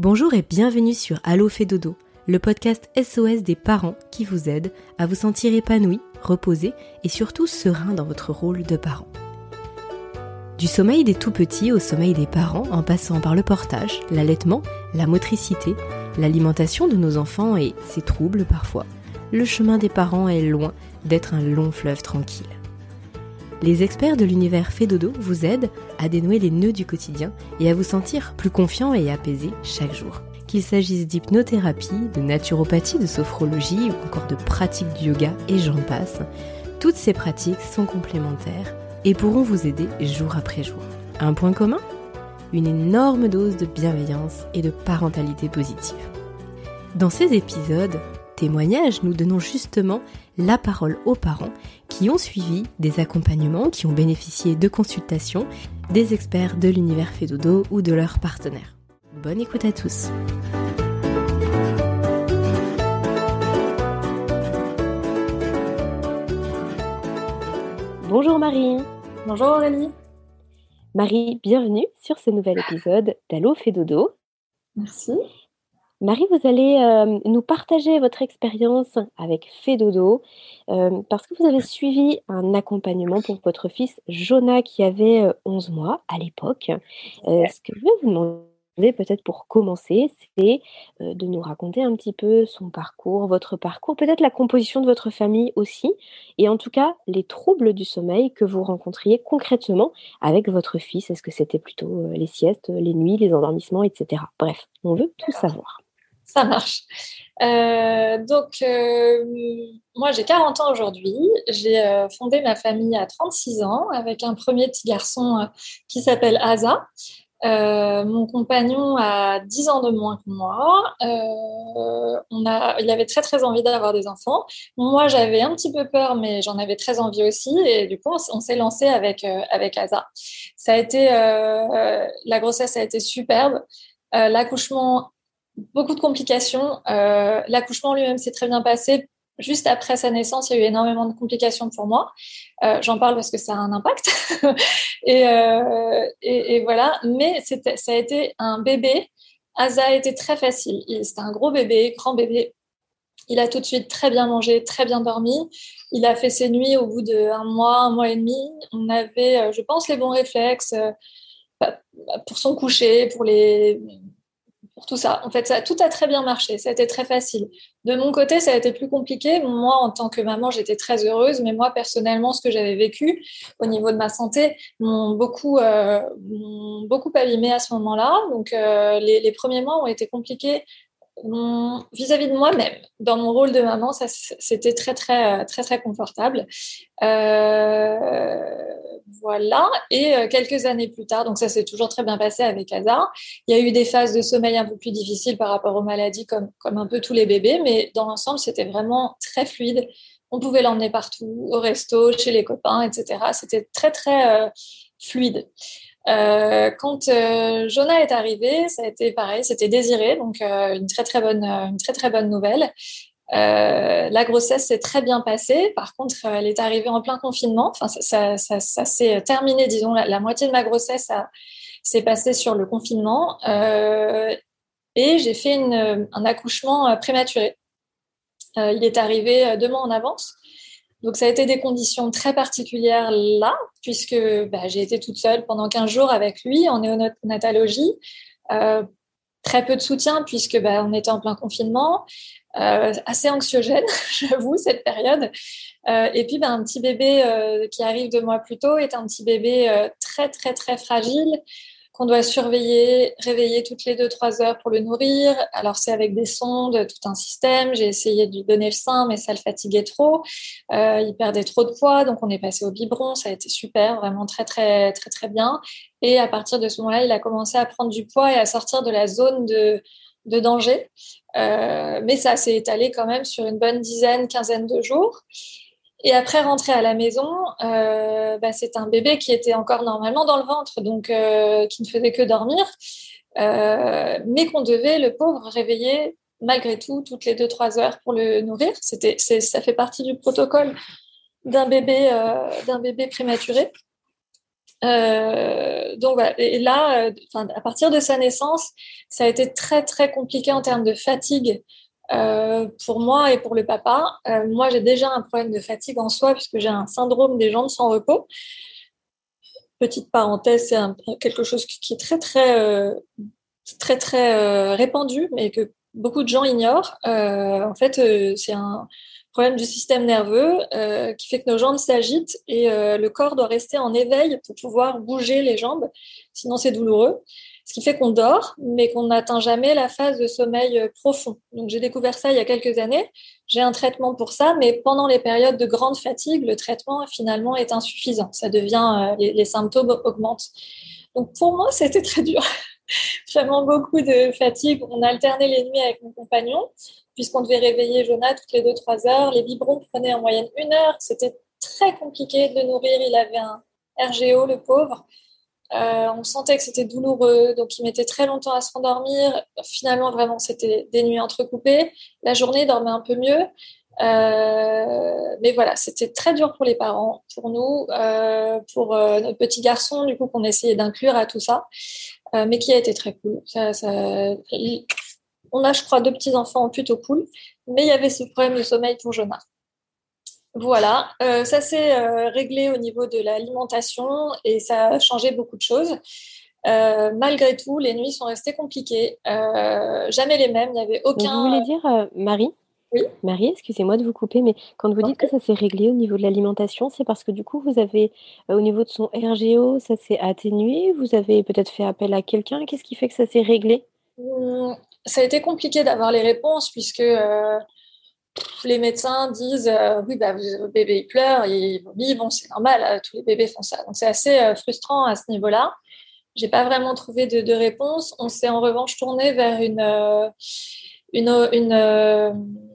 Bonjour et bienvenue sur Allo fait le podcast SOS des parents qui vous aide à vous sentir épanoui, reposé et surtout serein dans votre rôle de parent. Du sommeil des tout petits au sommeil des parents en passant par le portage, l'allaitement, la motricité, l'alimentation de nos enfants et ses troubles parfois, le chemin des parents est loin d'être un long fleuve tranquille. Les experts de l'univers Fédodo vous aident à dénouer les nœuds du quotidien et à vous sentir plus confiant et apaisé chaque jour. Qu'il s'agisse d'hypnothérapie, de naturopathie, de sophrologie ou encore de pratiques du yoga et j'en passe, toutes ces pratiques sont complémentaires et pourront vous aider jour après jour. Un point commun? Une énorme dose de bienveillance et de parentalité positive. Dans ces épisodes, témoignages, nous donnons justement la parole aux parents qui ont suivi des accompagnements, qui ont bénéficié de consultations des experts de l'univers Fédodo ou de leurs partenaires. Bonne écoute à tous. Bonjour Marie. Bonjour Aurélie. Marie, bienvenue sur ce nouvel épisode d'Allo Fédodo. Merci. Marie, vous allez euh, nous partager votre expérience avec Fédodo euh, parce que vous avez suivi un accompagnement pour votre fils Jonah qui avait 11 euh, mois à l'époque. ce que je vais vous demander peut-être pour commencer, c'est de nous raconter un petit peu son parcours, votre parcours, peut-être la composition de votre famille aussi, et en tout cas les troubles du sommeil que vous rencontriez concrètement avec votre fils. Est-ce que c'était plutôt les siestes, les nuits, les endormissements, etc. Bref, on veut tout savoir. Ça marche. Euh, donc, euh, moi, j'ai 40 ans aujourd'hui. J'ai euh, fondé ma famille à 36 ans avec un premier petit garçon qui s'appelle Asa. mon compagnon a 10 ans de moins que moi. il avait très très envie d'avoir des enfants. Moi, j'avais un petit peu peur, mais j'en avais très envie aussi. Et du coup, on, s'est lancé avec avec Asa. Ça a été la grossesse a été superbe. L'accouchement beaucoup de complications. Euh, l'accouchement lui-même s'est très bien passé. Juste après sa naissance, il y a eu énormément de complications pour moi. Euh, j'en parle parce que ça a un impact. Euh, et, et, voilà. Mais ça a été un bébé. Asa a été très facile. C'était un gros bébé, grand bébé. Il a tout de suite très bien mangé, très bien dormi. Il a fait ses nuits au bout d'un mois, un mois et demi. On avait, je pense, les bons réflexes pour son coucher, pour les tout ça. En fait, ça, tout a très bien marché. Ça a été très facile. De mon côté, ça a été plus compliqué. Moi, en tant que maman, j'étais très heureuse, mais moi, personnellement, ce que j'avais vécu au niveau de ma santé m'ont beaucoup, euh, beaucoup abîmé à ce moment-là. Donc, euh, les, premiers mois ont été compliqués vis-à-vis de moi-même, dans mon rôle de maman, ça c'était très très très très confortable. Euh, voilà. Et euh, quelques années plus tard, donc ça s'est toujours très bien passé avec Asa. Il y a eu des phases de sommeil un peu plus difficiles par rapport aux maladies, comme comme un peu tous les bébés, mais dans l'ensemble, c'était vraiment très fluide. On pouvait l'emmener partout, au resto, chez les copains, etc. C'était très très euh, fluide. Euh, quand euh, Jonah est arrivé, ça a été pareil, c'était désiré, donc euh, une très très bonne, une très très bonne nouvelle. la grossesse s'est très bien passée. Par contre, elle est arrivée en plein confinement. Enfin, ça, s'est terminé, disons, la, moitié de ma grossesse s'est passée sur le confinement. et j'ai fait un accouchement prématuré. il est arrivé deux mois en avance. Donc ça a été des conditions très particulières là, puisque bah, j'ai été toute seule pendant 15 jours avec lui en néonatologie. Euh, très peu de soutien puisque bah, on était en plein confinement, euh, assez anxiogène, j'avoue, cette période. Euh, et puis bah, un petit bébé euh, qui arrive deux mois plus tôt est un petit bébé euh, très très très fragile qu'on doit surveiller, réveiller toutes les 2-3 heures pour le nourrir. Alors c'est avec des sondes, tout un système. J'ai essayé de lui donner le sein, mais ça le fatiguait trop. Euh, il perdait trop de poids, donc on est passé au biberon. Ça a été super, vraiment très très très très bien. Et à partir de ce moment-là, il a commencé à prendre du poids et à sortir de la zone de danger. Euh, mais ça s'est étalé quand même sur une bonne dizaine, quinzaine de jours. Et après rentrer à la maison, euh, bah, c'est un bébé qui était encore normalement dans le ventre, donc euh, qui ne faisait que dormir, euh, mais qu'on devait le pauvre réveiller malgré tout toutes les deux trois heures pour le nourrir. C'était, ça fait partie du protocole d'un bébé, d'un bébé prématuré. donc et là, à partir de sa naissance, ça a été très très compliqué en termes de fatigue pour moi et pour le papa. moi, j'ai déjà un problème de fatigue en soi puisque j'ai un syndrome des jambes sans repos. Petite parenthèse, c'est quelque chose qui, est très très très très répandu, mais que beaucoup de gens ignorent. en fait, c'est un problème du système nerveux euh, qui fait que nos jambes s'agitent et euh, le corps doit rester en éveil pour pouvoir bouger les jambes, sinon c'est douloureux. Ce qui fait qu'on dort, mais qu'on n'atteint jamais la phase de sommeil euh, profond. Donc j'ai découvert ça il y a quelques années. J'ai un traitement pour ça, mais pendant les périodes de grande fatigue, le traitement finalement est insuffisant. Ça devient, les, les symptômes augmentent. Donc pour moi, c'était très dur. Vraiment beaucoup de fatigue. On alternait les nuits avec mon compagnon puisqu'on devait réveiller Jonah toutes les 2-3 heures. Les biberons prenaient en moyenne une heure. C'était très compliqué de le nourrir. Il avait un RGO, le pauvre. Euh, on sentait que c'était douloureux, donc il mettait très longtemps à se rendormir. Finalement, vraiment, c'était des nuits entrecoupées. La journée, dormait un peu mieux. Euh, mais voilà, c'était très dur pour les parents, pour nous, euh, pour notre petit garçon, du coup, qu'on essayait d'inclure à tout ça, mais qui a été très cool. Ça, ça, on a, je crois, deux petits-enfants plutôt cool, mais il y avait ce problème de sommeil pour Jonah. Voilà, euh, ça s'est euh, réglé au niveau de l'alimentation et ça a changé beaucoup de choses. Euh, malgré tout, les nuits sont restées compliquées, jamais les mêmes, il n'y avait aucun... Vous voulez dire, Marie oui. Marie, excusez-moi de vous couper, mais quand vous dites que ça s'est réglé au niveau de l'alimentation, c'est parce que du coup, vous avez, au niveau de son RGO, ça s'est atténué, vous avez peut-être fait appel à quelqu'un, qu'est-ce qui fait que ça s'est réglé? Mmh, ça a été compliqué d'avoir les réponses puisque les médecins disent euh, oui bah votre bébé il pleure il c'est normal euh, tous les bébés font ça. Donc c'est assez frustrant à ce niveau-là. J'ai pas vraiment trouvé de, de réponse. On s'est en revanche tourné vers une une, une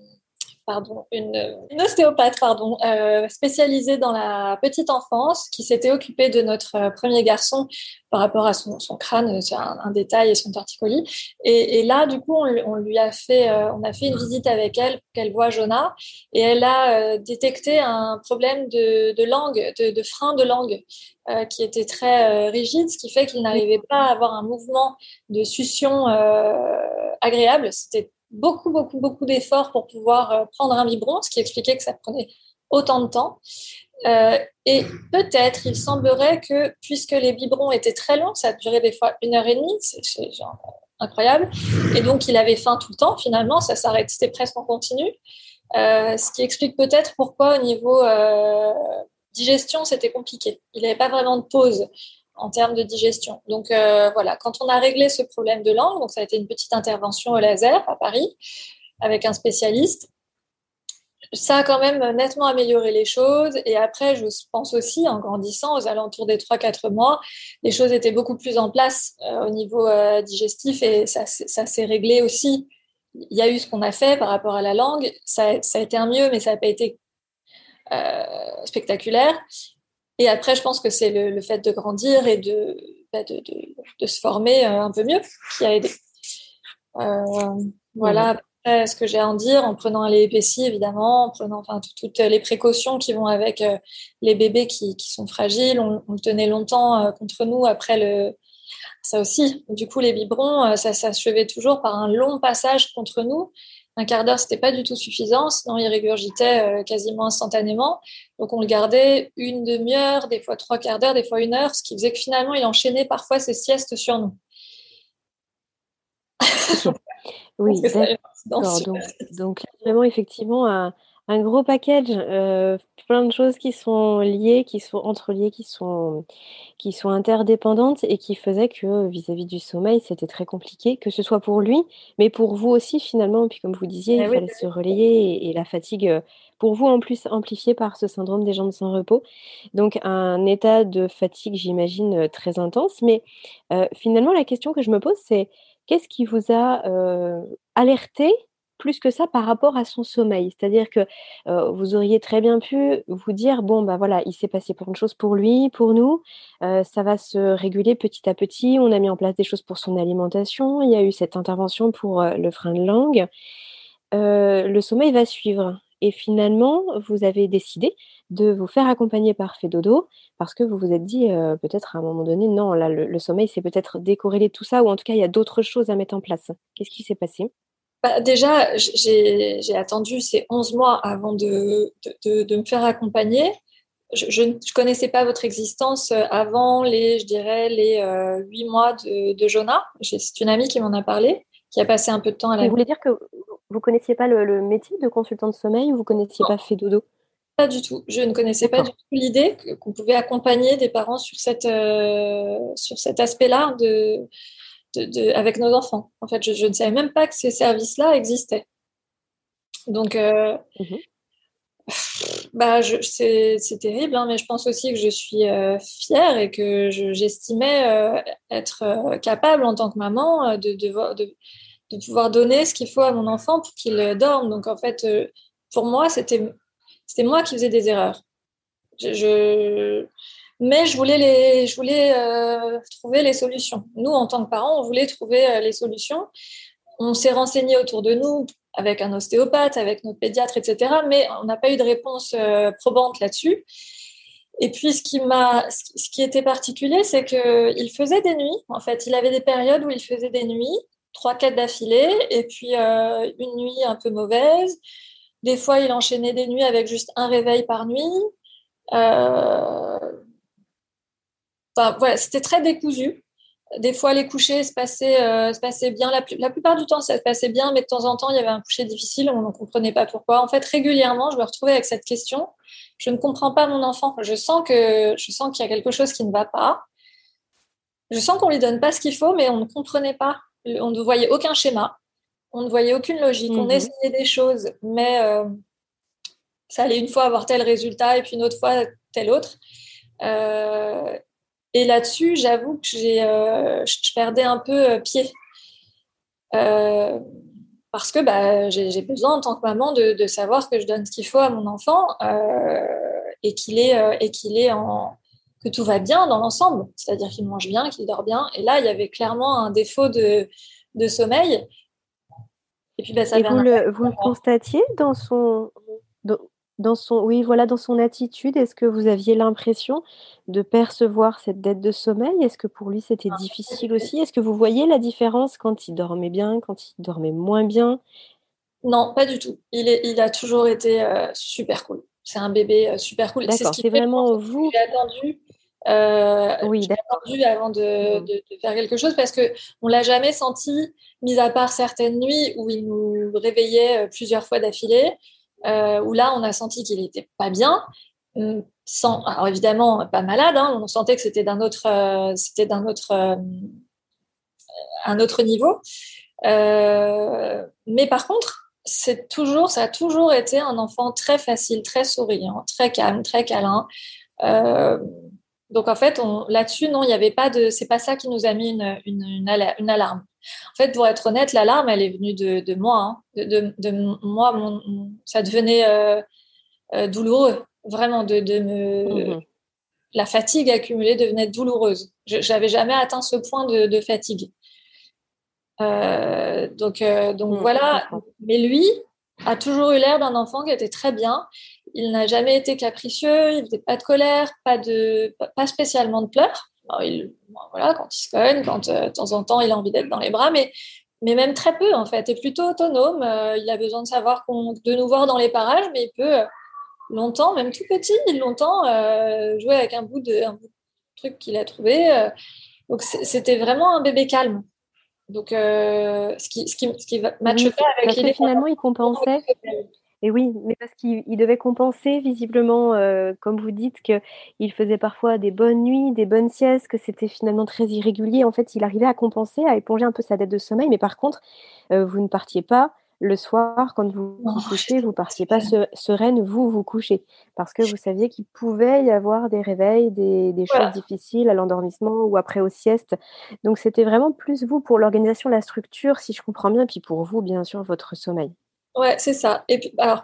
pardon, une, ostéopathe euh, spécialisée dans la petite enfance qui s'était occupée de notre euh, premier garçon par rapport à son, crâne, c'est un, détail et son torticolis. Et, là, du coup, on, lui a fait, euh, on a fait une visite avec elle pour qu'elle voit Jonah et elle a détecté un problème de, de langue, de, de, frein de langue. qui était très rigide, ce qui fait qu'il n'arrivait pas à avoir un mouvement de succion agréable. C'était beaucoup, beaucoup, beaucoup d'efforts pour pouvoir euh, prendre un biberon, ce qui expliquait que ça prenait autant de temps. Euh, et peut-être, il semblerait que, puisque les biberons étaient très longs, ça durait des fois une heure et demie, c'est incroyable, et donc il avait faim tout le temps, finalement, ça s'arrête, c'était presque en continu, euh, ce qui explique peut-être pourquoi au niveau digestion, c'était compliqué. Il n'avait pas vraiment de pause en termes de digestion. Donc euh, voilà, quand on a réglé ce problème de langue, donc ça a été une petite intervention au laser à Paris avec un spécialiste, ça a quand même nettement amélioré les choses. Et après, je pense aussi, en grandissant, aux alentours des 3-4 mois, les choses étaient beaucoup plus en place euh, au niveau euh, digestif et ça, s'est réglé aussi. Il y a eu ce qu'on a fait par rapport à la langue. Ça a été un mieux, mais ça n'a pas été spectaculaire. Et après, je pense que c'est le, fait de grandir et de, bah, de, de, se former euh, un peu mieux qui a aidé. Euh, voilà ce que j'ai à en dire, en prenant les épaissies, évidemment, en prenant enfin, toutes les précautions qui vont avec euh, les bébés qui, qui, sont fragiles. On, on le tenait longtemps contre nous après le... Ça aussi, du coup, les biberons, ça s'achevait toujours par un long passage contre nous un quart d'heure, c'était pas du tout suffisant, sinon il régurgitait euh, quasiment instantanément. Donc on le gardait une demi-heure, des fois trois quarts d'heure, des fois une heure, ce qui faisait que finalement il enchaînait parfois ses siestes sur nous. oui. Donc, donc, vraiment effectivement un, un gros package, euh, plein de choses qui sont liées, qui sont entreliées, qui sont, qui sont interdépendantes et qui faisaient que vis-à-vis du sommeil, c'était très compliqué, que ce soit pour lui, mais pour vous aussi finalement. Puis comme vous disiez, il ah fallait se relayer et, la fatigue, euh, pour vous en plus amplifiée par ce syndrome des jambes sans repos. Donc un état de fatigue, j'imagine, euh, très intense. Mais finalement, la question que je me pose, c'est qu'est-ce qui vous a alerté plus que ça par rapport à son sommeil. C'est-à-dire que vous auriez très bien pu vous dire bon bah voilà, il s'est passé plein de choses pour lui, pour nous, ça va se réguler petit à petit. On a mis en place des choses pour son alimentation. Il y a eu cette intervention pour le frein de langue. le sommeil va suivre. et finalement, vous avez décidé de vous faire accompagner par Fedodo parce que vous vous êtes dit peut-être à un moment donné, non, là, le, sommeil, c'est peut-être décorrélé tout ça, ou en tout cas, il y a d'autres choses à mettre en place. Qu'est-ce qui s'est passé? Bah, déjà, j'ai attendu ces 11 mois avant de, de, me faire accompagner. Je ne connaissais pas votre existence avant les, je dirais, les euh, 8 mois de, de Jonah. C'est une amie qui m'en a parlé, qui a passé un peu de temps à la... Vous voulez dire que vous connaissiez pas le, métier de consultant de sommeil ou vous connaissiez pas fait dodo? Pas du tout. Je ne connaissais pas du tout l'idée qu'on pouvait accompagner des parents sur, cette, euh, sur cet aspect-là de, avec nos enfants. En fait, je, ne savais même pas que ces services-là existaient. Donc, euh, mhm. bah, c'est terrible, hein, mais je pense aussi que je suis euh, fière et que j'estimais euh, être capable en tant que maman de, de, pouvoir donner ce qu'il faut à mon enfant pour qu'il dorme. Donc, en fait, pour moi, c'était moi qui faisais des erreurs. je mais je voulais, les, je voulais euh, trouver les solutions. Nous, en tant que parents, on voulait trouver euh, les solutions. On s'est renseigné autour de nous avec un ostéopathe, avec notre pédiatre, etc. Mais on n'a pas eu de réponse euh, probante là-dessus. Et puis, ce qui, m'a, ce qui était particulier, c'est qu'il faisait des nuits. En fait, il avait des périodes où il faisait des nuits, trois, quatre d'affilée, et puis une nuit un peu mauvaise. Des fois, il enchaînait des nuits avec juste un réveil par nuit. Euh, voilà, c'était très décousu. Des fois, les couchers se passaient, euh, se passaient bien. La, la, plupart du temps, ça se passait bien, mais de temps en temps, il y avait un coucher difficile. On ne comprenait pas pourquoi. En fait, régulièrement, je me retrouvais avec cette question. Je ne comprends pas mon enfant. Je sens que je sens qu'il y a quelque chose qui ne va pas. Je sens qu'on lui donne pas ce qu'il faut, mais on ne comprenait pas. On ne voyait aucun schéma. On ne voyait aucune logique. On mhm. essayait des choses, mais euh, ça allait une fois avoir tel résultat et puis une autre fois tel autre. Euh, et là-dessus, j'avoue que j'ai, euh, je perdais un peu euh, pied. Euh, parce que bah, j'ai besoin en tant que maman de, savoir que je donne ce qu'il faut à mon enfant et qu'il est, et qu'il est en, que tout va bien dans l'ensemble, c'est-à-dire qu'il mange bien, qu'il dort bien. Et là, il y avait clairement un défaut de, de sommeil. Et puis, bah, ça et vous, le, vous le constatiez dans son, dans son, oui, voilà, dans son attitude, est-ce que vous aviez l'impression de percevoir cette dette de sommeil? Est-ce que pour lui c'était difficile aussi? Est-ce que vous voyez la différence quand il dormait bien, quand il dormait moins bien? Non, pas du tout. Il, est, il a toujours été euh, super cool. C'est un bébé euh, super cool. D'accord, c'est vraiment vous. J'ai attendu. Euh, oui, attendu avant de, mmh. de, de, faire quelque chose parce que on l'a jamais senti, mis à part certaines nuits où il nous réveillait plusieurs fois d'affilée. Euh, où là, on a senti qu'il n'était pas bien. Hum, sans, alors évidemment, pas malade, hein, on sentait que c'était d'un autre, euh, c'était d'un autre, euh, un autre niveau. mais par contre, c'est toujours, ça a toujours été un enfant très facile, très souriant, très calme, très câlin. donc en fait, là-dessus, non, il n'y avait pas de, c'est pas ça qui nous a mis une alarme. En fait, pour être honnête, l'alarme, elle est venue de, moi. Hein. De, moi, ça devenait euh, euh, douloureux, vraiment. De, me... Mmh la fatigue accumulée devenait douloureuse. Je n'avais jamais atteint ce point de, fatigue. Euh, donc, donc mmh, voilà. Mais lui a toujours eu l'air d'un enfant qui était très bien. Il n'a jamais été capricieux, il n'avait pas de colère, pas, de, pas spécialement de pleurs il, voilà, quand il se cogne, quand euh, de temps en temps il a envie d'être dans les bras, mais, mais même très peu en fait. Il est plutôt autonome. Euh, il a besoin de savoir de nous voir dans les parages, mais il peut euh, longtemps, même tout petit, longtemps jouer avec un bout de, un bout de truc qu'il a trouvé. donc c'était vraiment un bébé calme. Donc ce qui, ce qui, ce qui matche oui, pas avec l'idée. Finalement, il compensait. Et oui, mais parce qu'il devait compenser visiblement, euh, comme vous dites, qu'il faisait parfois des bonnes nuits, des bonnes siestes, que c'était finalement très irrégulier. En fait, il arrivait à compenser, à éponger un peu sa dette de sommeil, mais par contre, euh, vous ne partiez pas le soir, quand vous vous couchez, vous partiez pas sereine, vous vous couchez, parce que vous saviez qu'il pouvait y avoir des réveils, des, choses difficiles à l'endormissement ou après aux siestes. Donc c'était vraiment plus vous pour l'organisation, la structure, si je comprends bien, puis pour vous, bien sûr, votre sommeil. Ouais, c'est ça. Et puis, alors,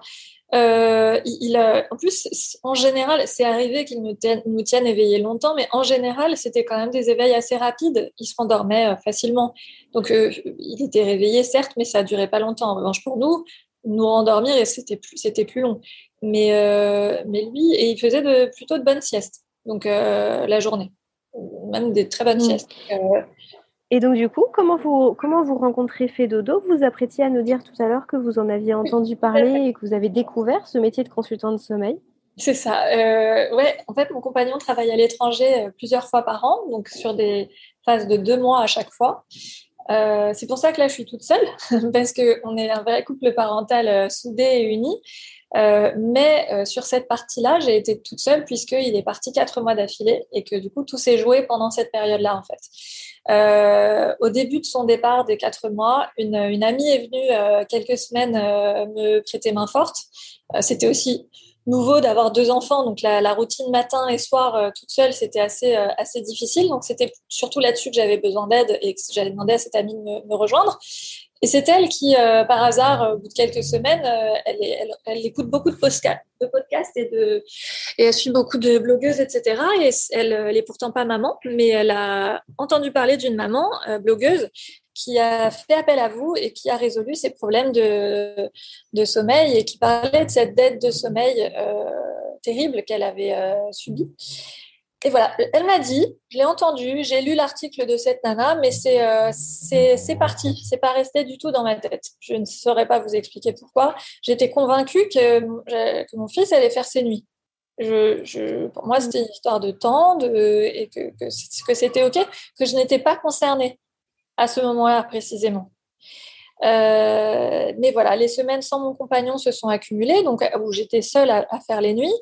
euh, il, en plus, en général, c'est arrivé qu'il nous tienne, nous tienne éveillés longtemps, mais en général, c'était quand même des éveils assez rapides. Il se rendormait euh, facilement. Donc, euh, il était réveillé, certes, mais ça durait pas longtemps. En revanche, pour nous, nous rendormir et c'était plus, c'était plus long. Mais, euh, mais lui, et il faisait de, plutôt de bonnes siestes, donc euh, la journée, même des très bonnes mmh. siestes. Et donc, du coup, comment vous, comment vous rencontrez Fedodo Vous apprêtiez à nous dire tout à l'heure que vous en aviez entendu parler et que vous avez découvert ce métier de consultant de sommeil. C'est ça. Euh, ouais, en fait, mon compagnon travaille à l'étranger plusieurs fois par an, donc sur des phases de deux mois à chaque fois. Euh, c'est pour ça que là, je suis toute seule, parce qu'on est un vrai couple parental euh, soudé et uni. Euh, mais sur cette partie-là, j'ai été toute seule puisqu'il est parti quatre mois d'affilée et que du coup, tout s'est joué pendant cette période-là, en fait. au début de son départ des quatre mois, une, une amie est venue quelques semaines me prêter main forte. C'était aussi nouveau d'avoir deux enfants, donc la, routine matin et soir euh, toute seule, c'était assez, euh, assez difficile. Donc c'était surtout là-dessus que j'avais besoin d'aide et que j'avais demandé à cette amie de me, rejoindre. Et c'est elle qui, euh, par hasard, au bout de quelques semaines, elle, écoute beaucoup de, podcasts, de podcasts et, de, et elle suit beaucoup de blogueuses, etc. Et elle, elle est pourtant pas maman, mais elle a entendu parler d'une maman blogueuse qui a fait appel à vous et qui a résolu ses problèmes de, de sommeil et qui parlait de cette dette de sommeil euh, terrible qu'elle avait euh, subie. Et voilà, elle m'a dit, je l'ai entendu, j'ai lu l'article de cette nana, mais c'est euh, c'est parti, c'est pas resté du tout dans ma tête. Je ne saurais pas vous expliquer pourquoi. J'étais convaincue que, que, mon fils allait faire ses nuits. Je, pour moi, c'était une histoire de temps et que, que c'était OK, que je n'étais pas concernée à ce moment-là précisément. Euh, mais voilà, les semaines sans mon compagnon se sont accumulées, donc où j'étais seule à, faire les nuits.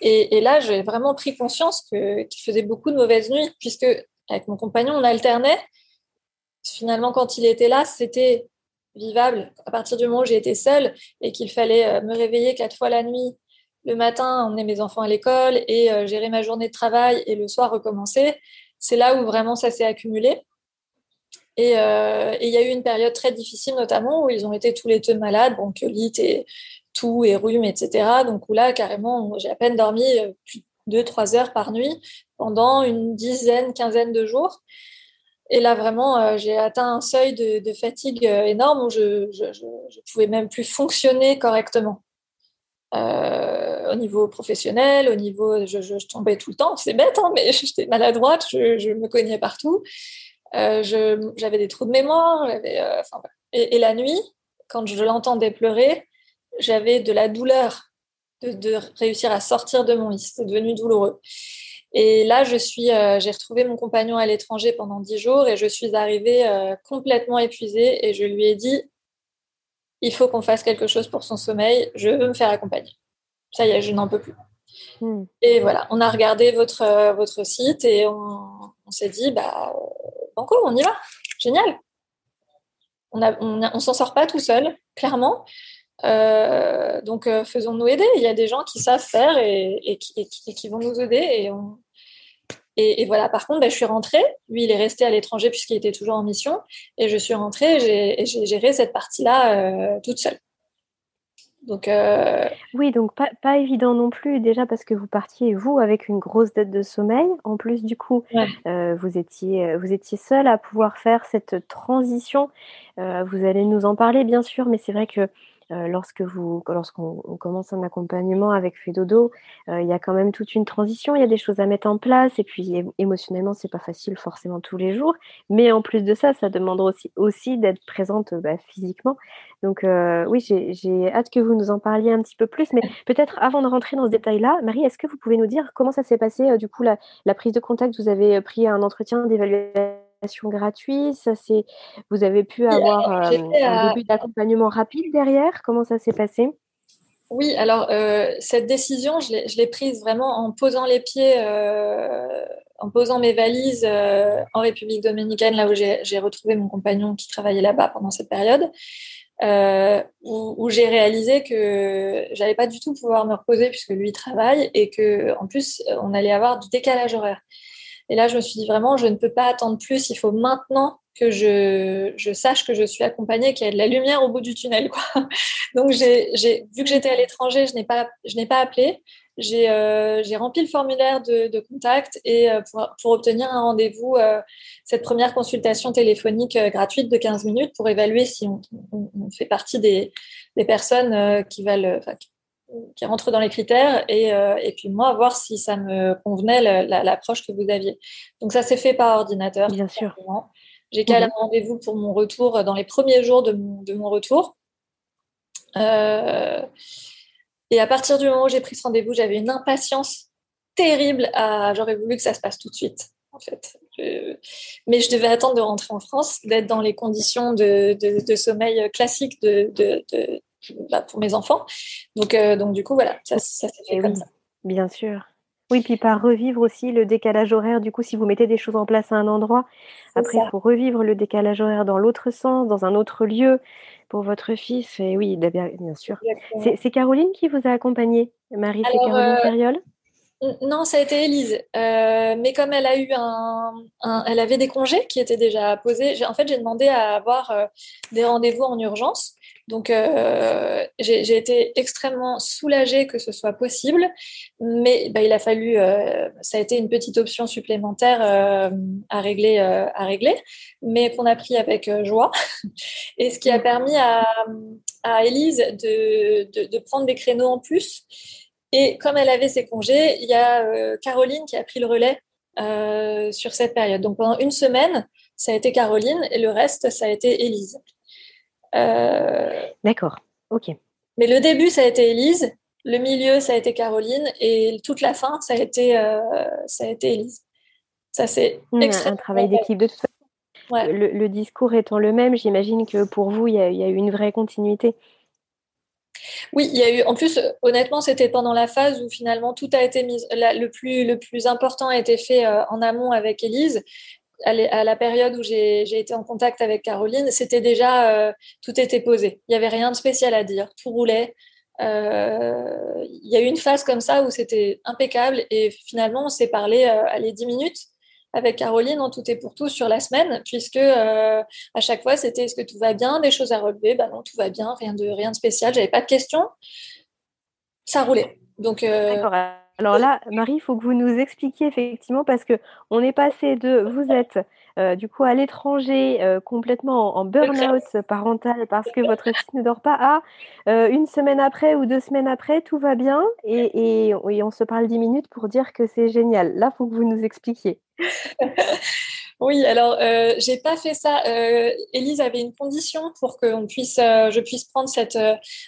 Et, là, j'ai vraiment pris conscience qu'il faisait beaucoup de mauvaises nuits, puisque avec mon compagnon, on alternait. Finalement, quand il était là, c'était vivable. À partir du moment où j'étais seule et qu'il fallait euh, me réveiller quatre fois la nuit, le matin, emmener mes enfants à l'école et euh, gérer ma journée de travail et le soir recommencer, c'est là où vraiment ça s'est accumulé. Euh, et il y a eu une période très difficile, notamment où ils ont été tous les deux malades, bronchiolite et tout, et rhume, etc. Donc où là, carrément, j'ai à peine dormi euh, plus deux, trois heures par nuit pendant une dizaine, quinzaine de jours. Et là, vraiment, euh, j'ai atteint un seuil de, fatigue énorme où je, je, pouvais même plus fonctionner correctement. au niveau professionnel, au niveau, je, tombais tout le temps, c'est bête, hein, mais j'étais maladroite, je, me cognais partout. Euh, j'avais des trous de mémoire. Euh, et, la nuit, quand je l'entendais pleurer, j'avais de la douleur de, réussir à sortir de mon lit. C'était devenu douloureux. Et là, je suis, euh, j'ai retrouvé mon compagnon à l'étranger pendant dix jours et je suis arrivée complètement épuisée et je lui ai dit, il faut qu'on fasse quelque chose pour son sommeil. Je veux me faire accompagner. Ça y est, je n'en peux plus. Hmm. Et voilà, on a regardé votre, votre site et on, on s'est dit, bah, banco, on y va. Génial. On ne s'en sort pas tout seul, clairement. Euh, donc, euh, faisons-nous aider. Il y a des gens qui savent faire et, qui, vont nous aider. Et, voilà, par contre, ben, je suis rentrée. Lui, il est resté à l'étranger puisqu'il était toujours en mission. Et je suis rentrée et j'ai géré cette partie-là euh, toute seule. Donc, euh, Oui, donc pas, pas, évident non plus, déjà parce que vous partiez, vous, avec une grosse dette de sommeil. En plus, du coup, euh, vous, étiez, euh, vous étiez seul à pouvoir faire cette transition. vous allez nous en parler, bien sûr, mais c'est vrai que euh, lorsque vous, lorsqu'on commence un accompagnement avec Fedodo, euh, il y a quand même toute une transition, il y a des choses à mettre en place, et puis émotionnellement, c'est pas facile forcément tous les jours, mais en plus de ça, ça demande aussi, aussi d'être présente bah, physiquement. Donc euh, oui, j'ai hâte que vous nous en parliez un petit peu plus, mais peut-être avant de rentrer dans ce détail-là, Marie, est-ce que vous pouvez nous dire comment ça s'est passé du coup la, la, prise de contact? Vous avez pris un entretien d'évaluation gratuite Ça, c'est vous avez pu avoir euh, un début d'accompagnement rapide derrière. Comment ça s'est passé? Oui, alors euh, cette décision, je l'ai prise vraiment en posant les pieds, euh, en posant mes valises en République dominicaine, là où j'ai retrouvé mon compagnon qui travaillait là-bas pendant cette période. où, j'ai réalisé que j'allais pas du tout pouvoir me reposer puisque lui travaille et que en plus on allait avoir du décalage horaire. Et là, je me suis dit vraiment, je ne peux pas attendre plus. Il faut maintenant que je, je sache que je suis accompagnée, qu'il y a de la lumière au bout du tunnel. Quoi. Donc, vu que j'étais à l'étranger, je n'ai pas, pas appelé. j'ai rempli le formulaire de, contact et pour, obtenir un rendez-vous, cette première consultation téléphonique gratuite de 15 minutes pour évaluer si on, fait partie des, personnes qui veulent, qui rentrent dans les critères et, et, puis moi voir si ça me convenait l'approche que vous aviez. Donc ça s'est fait par ordinateur. Bien sûr. J'ai calé mhm. un rendez-vous pour mon retour dans les premiers jours de mon, de mon retour. Euh, et à partir du moment où j'ai pris ce rendez-vous, j'avais une impatience terrible. À... J'aurais voulu que ça se passe tout de suite, en fait. Mais je devais attendre de rentrer en France, d'être dans les conditions de, de, sommeil classiques de, bah, pour mes enfants. Donc, euh, donc du coup, voilà, ça, ça s'est fait comme ça. Bien sûr. Oui, puis par revivre aussi le décalage horaire. Du coup, si vous mettez des choses en place à un endroit, après, il faut revivre le décalage horaire dans l'autre sens, dans un autre lieu pour votre fils. Et oui, bien, sûr. C'est Caroline qui vous a accompagné, Marie, c'est Caroline Ferriol non, ça a été Élise. Euh, mais comme elle a eu un, elle avait des congés qui étaient déjà posés, en fait, j'ai demandé à avoir euh, des rendez-vous en urgence. Donc, euh, j'ai été extrêmement soulagée que ce soit possible, mais bah, il a fallu, ça a été une petite option supplémentaire à régler, à régler, mais qu'on a pris avec joie, et ce qui a permis à, à Élise de, de, de prendre des créneaux en plus. Et comme elle avait ses congés, il y a euh, Caroline qui a pris le relais euh, sur cette période. Donc pendant une semaine, ça a été Caroline et le reste, ça a été Élise. Euh, D'accord, ok. Mais le début, ça a été Élise, le milieu, ça a été Caroline et toute la fin, ça a été, ça a été Élise. Ça, c'est mmh, un travail d'équipe de toute façon. Le, discours étant le même, j'imagine que pour vous, il y, a, il y a eu une vraie continuité. Oui, il y a eu. En plus, honnêtement, c'était pendant la phase où finalement tout a été mis. le plus le plus important a été fait euh, en amont avec Élise. À, la période où j'ai été en contact avec Caroline, c'était déjà euh, tout était posé. Il n'y avait rien de spécial à dire. Tout roulait. Euh, il y a eu une phase comme ça où c'était impeccable et finalement on s'est parlé à les 10 minutes avec Caroline en tout et pour tout sur la semaine, puisque euh, à chaque fois c'était est-ce que tout va bien, des choses à relever, ben non tout va bien, rien de rien de spécial, j'avais pas de questions, ça roulait. Donc euh, Alors là, Marie, il faut que vous nous expliquiez effectivement parce que on est passé de vous êtes euh, du coup à l'étranger, euh, complètement en, burn-out parental parce que votre fils ne dort pas, à euh, une semaine après ou deux semaines après, tout va bien et, on se parle dix minutes pour dire que c'est génial. Là, il faut que vous nous expliquiez. Oui, alors euh, j'ai pas fait ça. Euh, Élise avait une condition pour que on puisse, je puisse prendre cet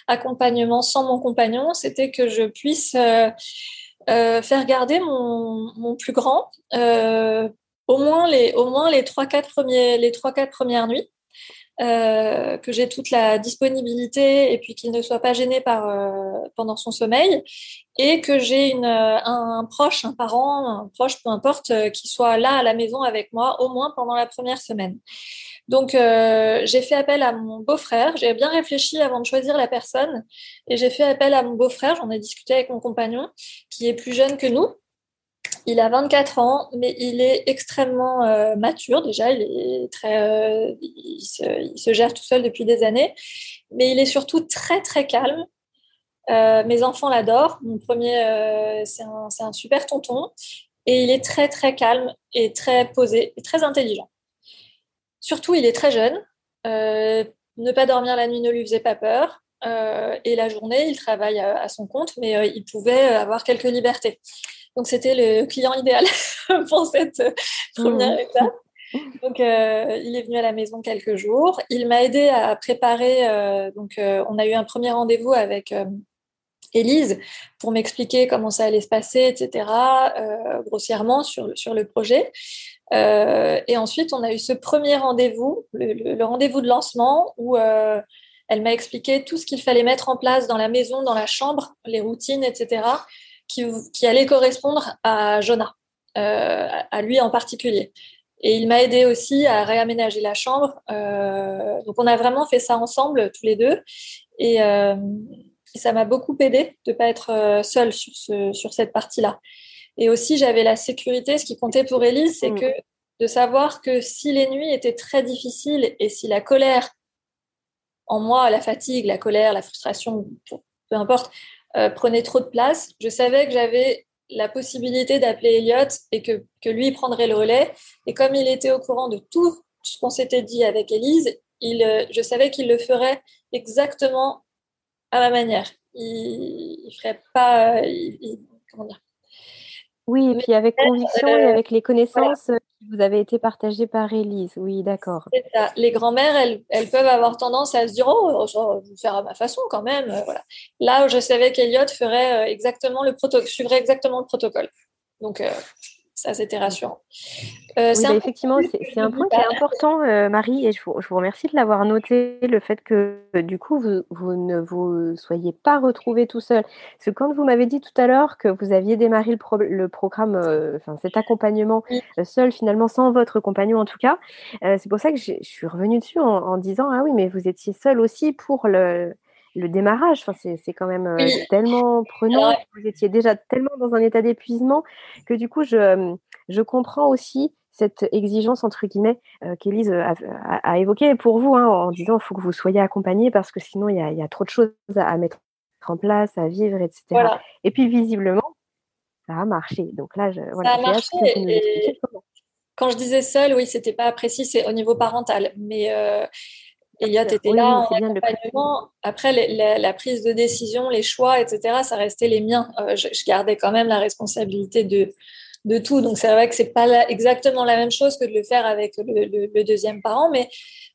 accompagnement sans mon compagnon, c'était que je puisse faire garder mon, mon plus grand au moins les, au moins les 3-4 premiers, les trois quatre premières nuits. Euh, que j'ai toute la disponibilité et puis qu'il ne soit pas gêné euh, pendant son sommeil et que j'ai une, un, proche, un parent, un proche, peu importe, euh, qui soit là à la maison avec moi au moins pendant la première semaine. Donc j'ai fait appel à mon beau-frère, j'ai bien réfléchi avant de choisir la personne et j'ai fait appel à mon beau-frère, j'en ai discuté avec mon compagnon qui est plus jeune que nous il a 24 ans, mais il est extrêmement euh, mature déjà. Il est très, euh, il, se, gère tout seul depuis des années, mais il est surtout très très calme. Euh, mes enfants l'adorent. Mon premier, c'est un, un, super tonton, et il est très très calme et très posé et très intelligent. Surtout, il est très jeune. ne pas dormir la nuit ne lui faisait pas peur. et la journée, il travaille à son compte, mais il pouvait avoir quelques libertés. Donc, c'était le client idéal pour cette première mmh. étape. Donc, euh, il est venu à la maison quelques jours. Il m'a aidé à préparer. Euh, donc, euh, on a eu un premier rendez-vous avec Élise pour m'expliquer comment ça allait se passer, etc., grossièrement sur, sur le projet. et ensuite, on a eu ce premier rendez-vous, le, le rendez-vous de lancement, où elle m'a expliqué tout ce qu'il fallait mettre en place dans la maison, dans la chambre, les routines, etc., qui, allait correspondre à Jonah, euh, à lui en particulier. Et il m'a aidé aussi à réaménager la chambre. Euh, donc on a vraiment fait ça ensemble, tous les deux. Et, euh, ça m'a beaucoup aidé de ne pas être seule sur, ce, sur cette partie-là. Et aussi, j'avais la sécurité. Ce qui comptait pour Elise, c'est mm. que de savoir que si les nuits étaient très difficiles et si la colère en moi, la fatigue, la colère, la frustration, peu importe, prenait trop de place. Je savais que j'avais la possibilité d'appeler Elliot et que, que, lui prendrait le relais. Et comme il était au courant de tout ce qu'on s'était dit avec Elise, il, je savais qu'il le ferait exactement à ma manière. Il, ne ferait pas, comment dire, oui, et puis avec conviction et euh, avec les connaissances euh, qui vous avaient été partagées par Élise. Oui, d'accord. Les grand-mères, elles, elles, peuvent avoir tendance à se dire Oh, je vais faire à ma façon quand même. Euh, voilà. Là où je savais qu'Eliott ferait exactement le suivrait exactement le protocole. Donc, ça, c'était rassurant. Euh, oui, bah, effectivement, c'est un point qui est important, euh, Marie, et je vous, je vous, remercie de l'avoir noté, le fait que du coup, vous, vous, ne vous soyez pas retrouvé tout seul. Parce que quand vous m'avez dit tout à l'heure que vous aviez démarré le, le programme, euh, cet accompagnement seul, finalement, sans votre compagnon en tout cas, c'est pour ça que je suis revenue dessus en, en, disant, ah oui, mais vous étiez seul aussi pour le le démarrage, enfin, c'est quand même euh, tellement prenant. Vous étiez déjà tellement dans un état d'épuisement que du coup, je, je comprends aussi cette exigence, entre guillemets, euh, qu'Élise a, a, évoquée pour vous, hein, en disant qu'il faut que vous soyez accompagné parce que sinon, il y a, y a, trop de choses à, mettre en place, à vivre, etc. Et puis, visiblement, ça a marché. Donc là, je, voilà, ça a marché. quand je disais seul, oui, c'était pas précis, c'est au niveau parental. Mais euh, Elliot était là en accompagnement. Après, la, prise de décision, les choix, etc., ça restait les miens. Euh, je, gardais quand même la responsabilité de, de tout. Donc, c'est vrai que c'est pas exactement la même chose que de le faire avec le, deuxième parent, mais,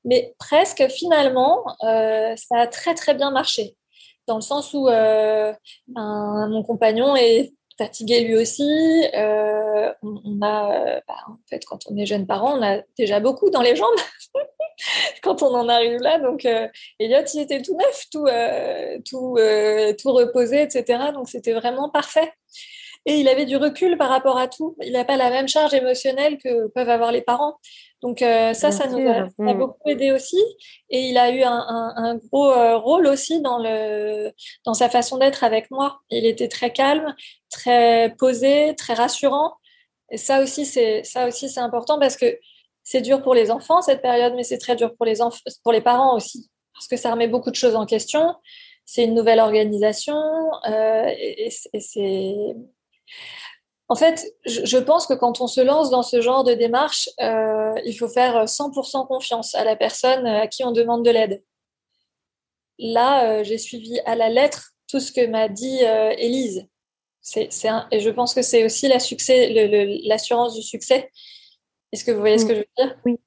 mais presque finalement, euh, ça a très, très bien marché. Dans le sens où euh, mon compagnon est fatigué lui aussi. a, bah, en fait, quand on est jeune parent, on a déjà beaucoup dans les jambes. quand on en arrive là. Donc, euh, il était tout neuf, tout, euh, euh, tout reposé, etc. Donc, c'était vraiment parfait. Et il avait du recul par rapport à tout. Il n'a pas la même charge émotionnelle que peuvent avoir les parents. Donc ça, ça nous a, mm. beaucoup aidé aussi. Et il a eu un, gros rôle aussi dans, le, dans sa façon d'être avec moi. Il était très calme, très posé, très rassurant. Et ça aussi, c'est ça aussi, c'est important parce que c'est dur pour les enfants cette période, mais c'est très dur pour les, pour les parents aussi, parce que ça remet beaucoup de choses en question. C'est une nouvelle organisation euh, et, c'est. En fait, je, pense que quand on se lance dans ce genre de démarche, euh, il faut faire 100% confiance à la personne à qui on demande de l'aide. Là, euh, j'ai suivi à la lettre tout ce que m'a dit Élise. C'est, et je pense que c'est aussi l'assurance du succès est-ce que vous voyez ce que je veux dire? Oui.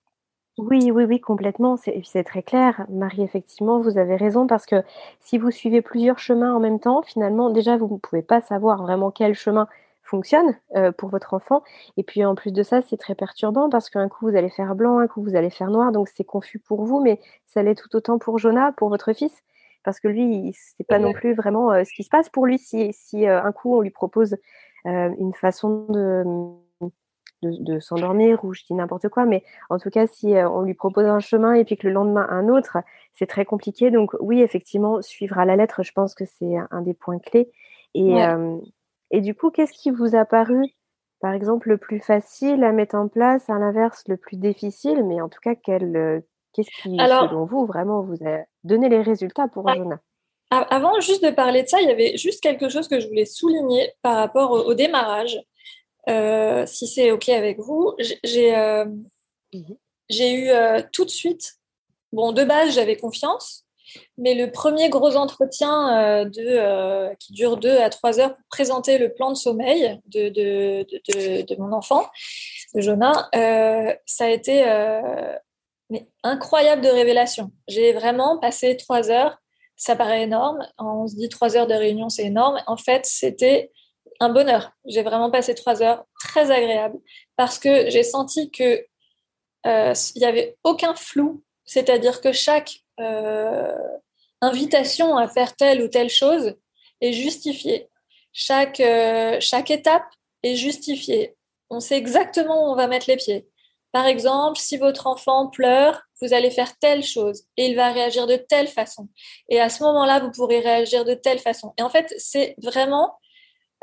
Oui, oui, oui, complètement. C'est très clair. Marie, effectivement, vous avez raison parce que si vous suivez plusieurs chemins en même temps, finalement, déjà, vous ne pouvez pas savoir vraiment quel chemin fonctionne euh, pour votre enfant. Et puis en plus de ça, c'est très perturbant parce qu'un coup vous allez faire blanc, un coup vous allez faire noir, donc c'est confus pour vous, mais ça l'est tout autant pour Jonah, pour votre fils, parce que lui, c'est pas non plus vraiment euh, ce qui se passe pour lui si, si euh, un coup on lui propose une façon de de, s'endormir ou je dis n'importe quoi, mais en tout cas, si euh, on lui propose un chemin et puis que le lendemain un autre, c'est très compliqué. Donc oui, effectivement, suivre à la lettre, je pense que c'est un des points clés. Et, euh, et du coup, qu'est-ce qui vous a paru, par exemple, le plus facile à mettre en place, à l'inverse, le plus difficile, mais en tout cas, quel, euh, qu'est-ce qui, selon vous, vraiment vous a donné les résultats pour Jonah avant juste de parler de ça, il y avait juste quelque chose que je voulais souligner par rapport au démarrage. Euh, si c'est OK avec vous, j'ai euh, mhm. eu euh, tout de suite, bon, de base, j'avais confiance, mais le premier gros entretien de, qui dure deux à trois heures pour présenter le plan de sommeil de, de, de, de mon enfant, de Jonah, ça a été mais incroyable de révélation. J'ai vraiment passé trois heures. Ça paraît énorme. On se dit trois heures de réunion, c'est énorme. En fait, c'était un bonheur. J'ai vraiment passé trois heures très agréables parce que j'ai senti que euh, il n'y avait aucun flou, c'est-à-dire que chaque euh, invitation à faire telle ou telle chose est justifiée. Chaque, euh, chaque étape est justifiée. On sait exactement où on va mettre les pieds. Par exemple, si votre enfant pleure, vous allez faire telle chose et il va réagir de telle façon. Et à ce moment-là, vous pourrez réagir de telle façon. Et en fait, c'est vraiment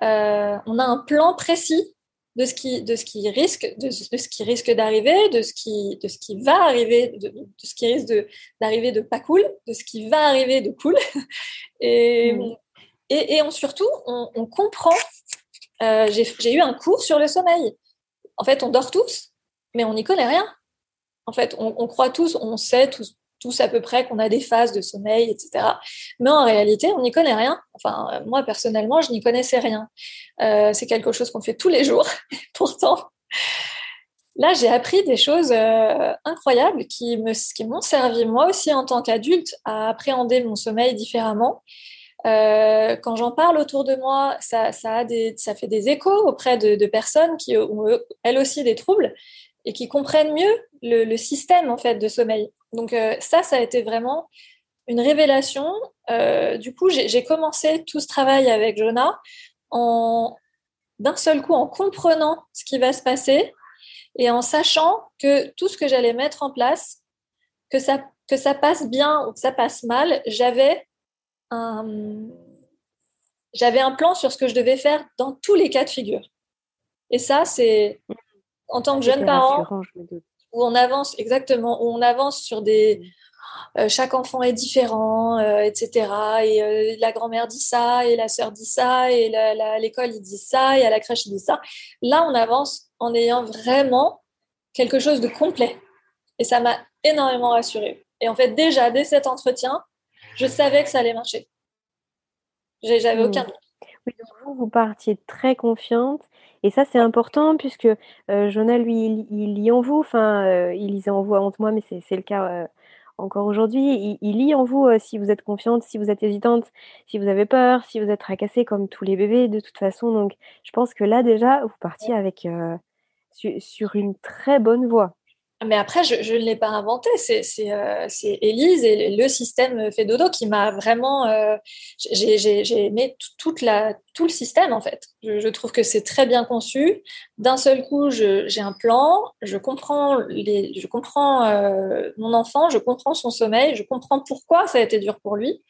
euh, on a un plan précis de ce qui, de ce qui risque, de, ce qui risque d'arriver, de ce qui, de ce qui va arriver, de, ce qui risque d'arriver de pas cool, de ce qui va arriver de cool. Et, mm. et, on, surtout, on, comprend. Euh, j'ai eu un cours sur le sommeil. En fait, on dort tous, mais on n'y connaît rien. En fait, on, croit tous, on sait tous, tous à peu près qu'on a des phases de sommeil, etc. Mais en réalité, on n'y connaît rien. Enfin, moi, personnellement, je n'y connaissais rien. Euh, c'est quelque chose qu'on fait tous les jours. Pourtant, là, j'ai appris des choses euh, incroyables qui m'ont servi moi aussi en tant qu'adulte à appréhender mon sommeil différemment. Euh, quand j'en parle autour de moi, ça, a des, ça fait des échos auprès de, personnes qui ont elles aussi des troubles et qui comprennent mieux le, système en fait de sommeil. Donc euh, ça, ça a été vraiment une révélation. du coup, j'ai commencé tout ce travail avec Jonah en d'un seul coup en comprenant ce qui va se passer et en sachant que tout ce que j'allais mettre en place, que ça, que ça passe bien ou que ça passe mal, j'avais un, j'avais un plan sur ce que je devais faire dans tous les cas de figure. Et ça, c'est en tant que jeune parent, où on avance exactement, où on avance sur des, euh, chaque enfant est différent, euh, etc. Et euh, la grand-mère dit ça, et la sœur dit ça, et l'école il dit ça, et à la crèche il dit ça. Là, on avance en ayant vraiment quelque chose de complet. Et ça m'a énormément rassurée. Et en fait, déjà, dès cet entretien, je savais que ça allait marcher. J'avais hmm. aucun doute. Oui, donc vous, vous partiez très confiante. Et ça, c'est important puisque Jonah, lui, il, il, lit en vous. Enfin, il lisait en vous avant moi, mais c'est le cas encore aujourd'hui. Il, lit en vous si vous êtes confiante, si vous êtes hésitante, si vous avez peur, si vous êtes tracassée comme tous les bébés de toute façon. Donc, je pense que là déjà, vous partiez avec sur une très bonne voie. Mais après, je, ne l'ai pas inventé. C'est euh, Élise et le système fait dodo qui m'a vraiment. Euh, j'ai aimé toute la, tout le système, en fait. Je, trouve que c'est très bien conçu. D'un seul coup, j'ai un plan, je comprends, les, je comprends euh, mon enfant, je comprends son sommeil, je comprends pourquoi ça a été dur pour lui.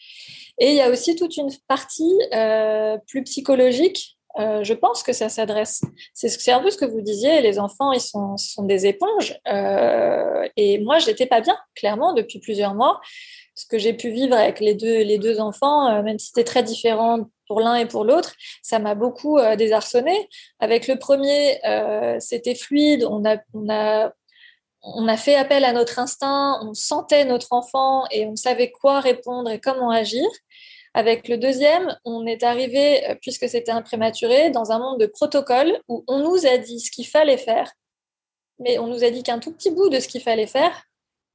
Et il y a aussi toute une partie euh, plus psychologique euh, je pense que ça s'adresse. C'est un peu ce que vous disiez, les enfants, ils sont, des éponges. Euh, et moi, je n'étais pas bien, clairement, depuis plusieurs mois. Ce que j'ai pu vivre avec les deux, enfants, euh, même si c'était très différent pour l'un et pour l'autre, ça m'a beaucoup désarçonné. Avec le premier, c'était fluide, on a fait appel à notre instinct, on sentait notre enfant et on savait quoi répondre et comment agir. Avec le deuxième, on est arrivé, euh, puisque c'était un prématuré, dans un monde de protocole où on nous a dit ce qu'il fallait faire, mais on nous a dit qu'un tout petit bout de ce qu'il fallait faire,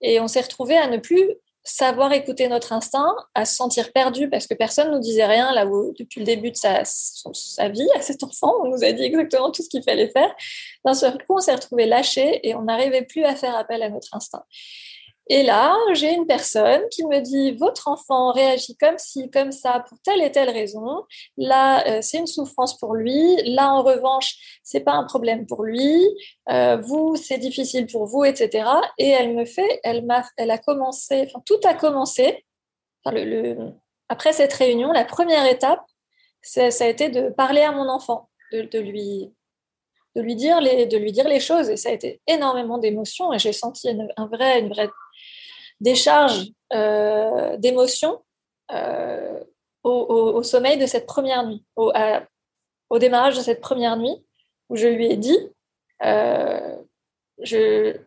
et on s'est retrouvé à ne plus savoir écouter notre instinct, à se sentir perdu parce que personne ne nous disait rien là où depuis le début de sa, sa vie à cet enfant, on nous a dit exactement tout ce qu'il fallait faire. D'un seul coup, on s'est retrouvé lâché et on n'arrivait plus à faire appel à notre instinct. Et là, j'ai une personne qui me dit votre enfant réagit comme ci, comme ça, pour telle et telle raison. Là, euh, c'est une souffrance pour lui. Là, en revanche, c'est pas un problème pour lui. Euh, vous, c'est difficile pour vous, etc. Et elle me fait, elle m'a, elle a commencé, enfin, tout a commencé. Après cette réunion, la première étape, ça a été de parler à mon enfant, de, lui de lui dire les de lui dire les choses et ça a été énormément d'émotions et j'ai senti un vrai une vraie décharge euh, d'émotions euh, au, sommeil de cette première nuit, au, démarrage de cette première nuit, où je lui ai dit, euh, je,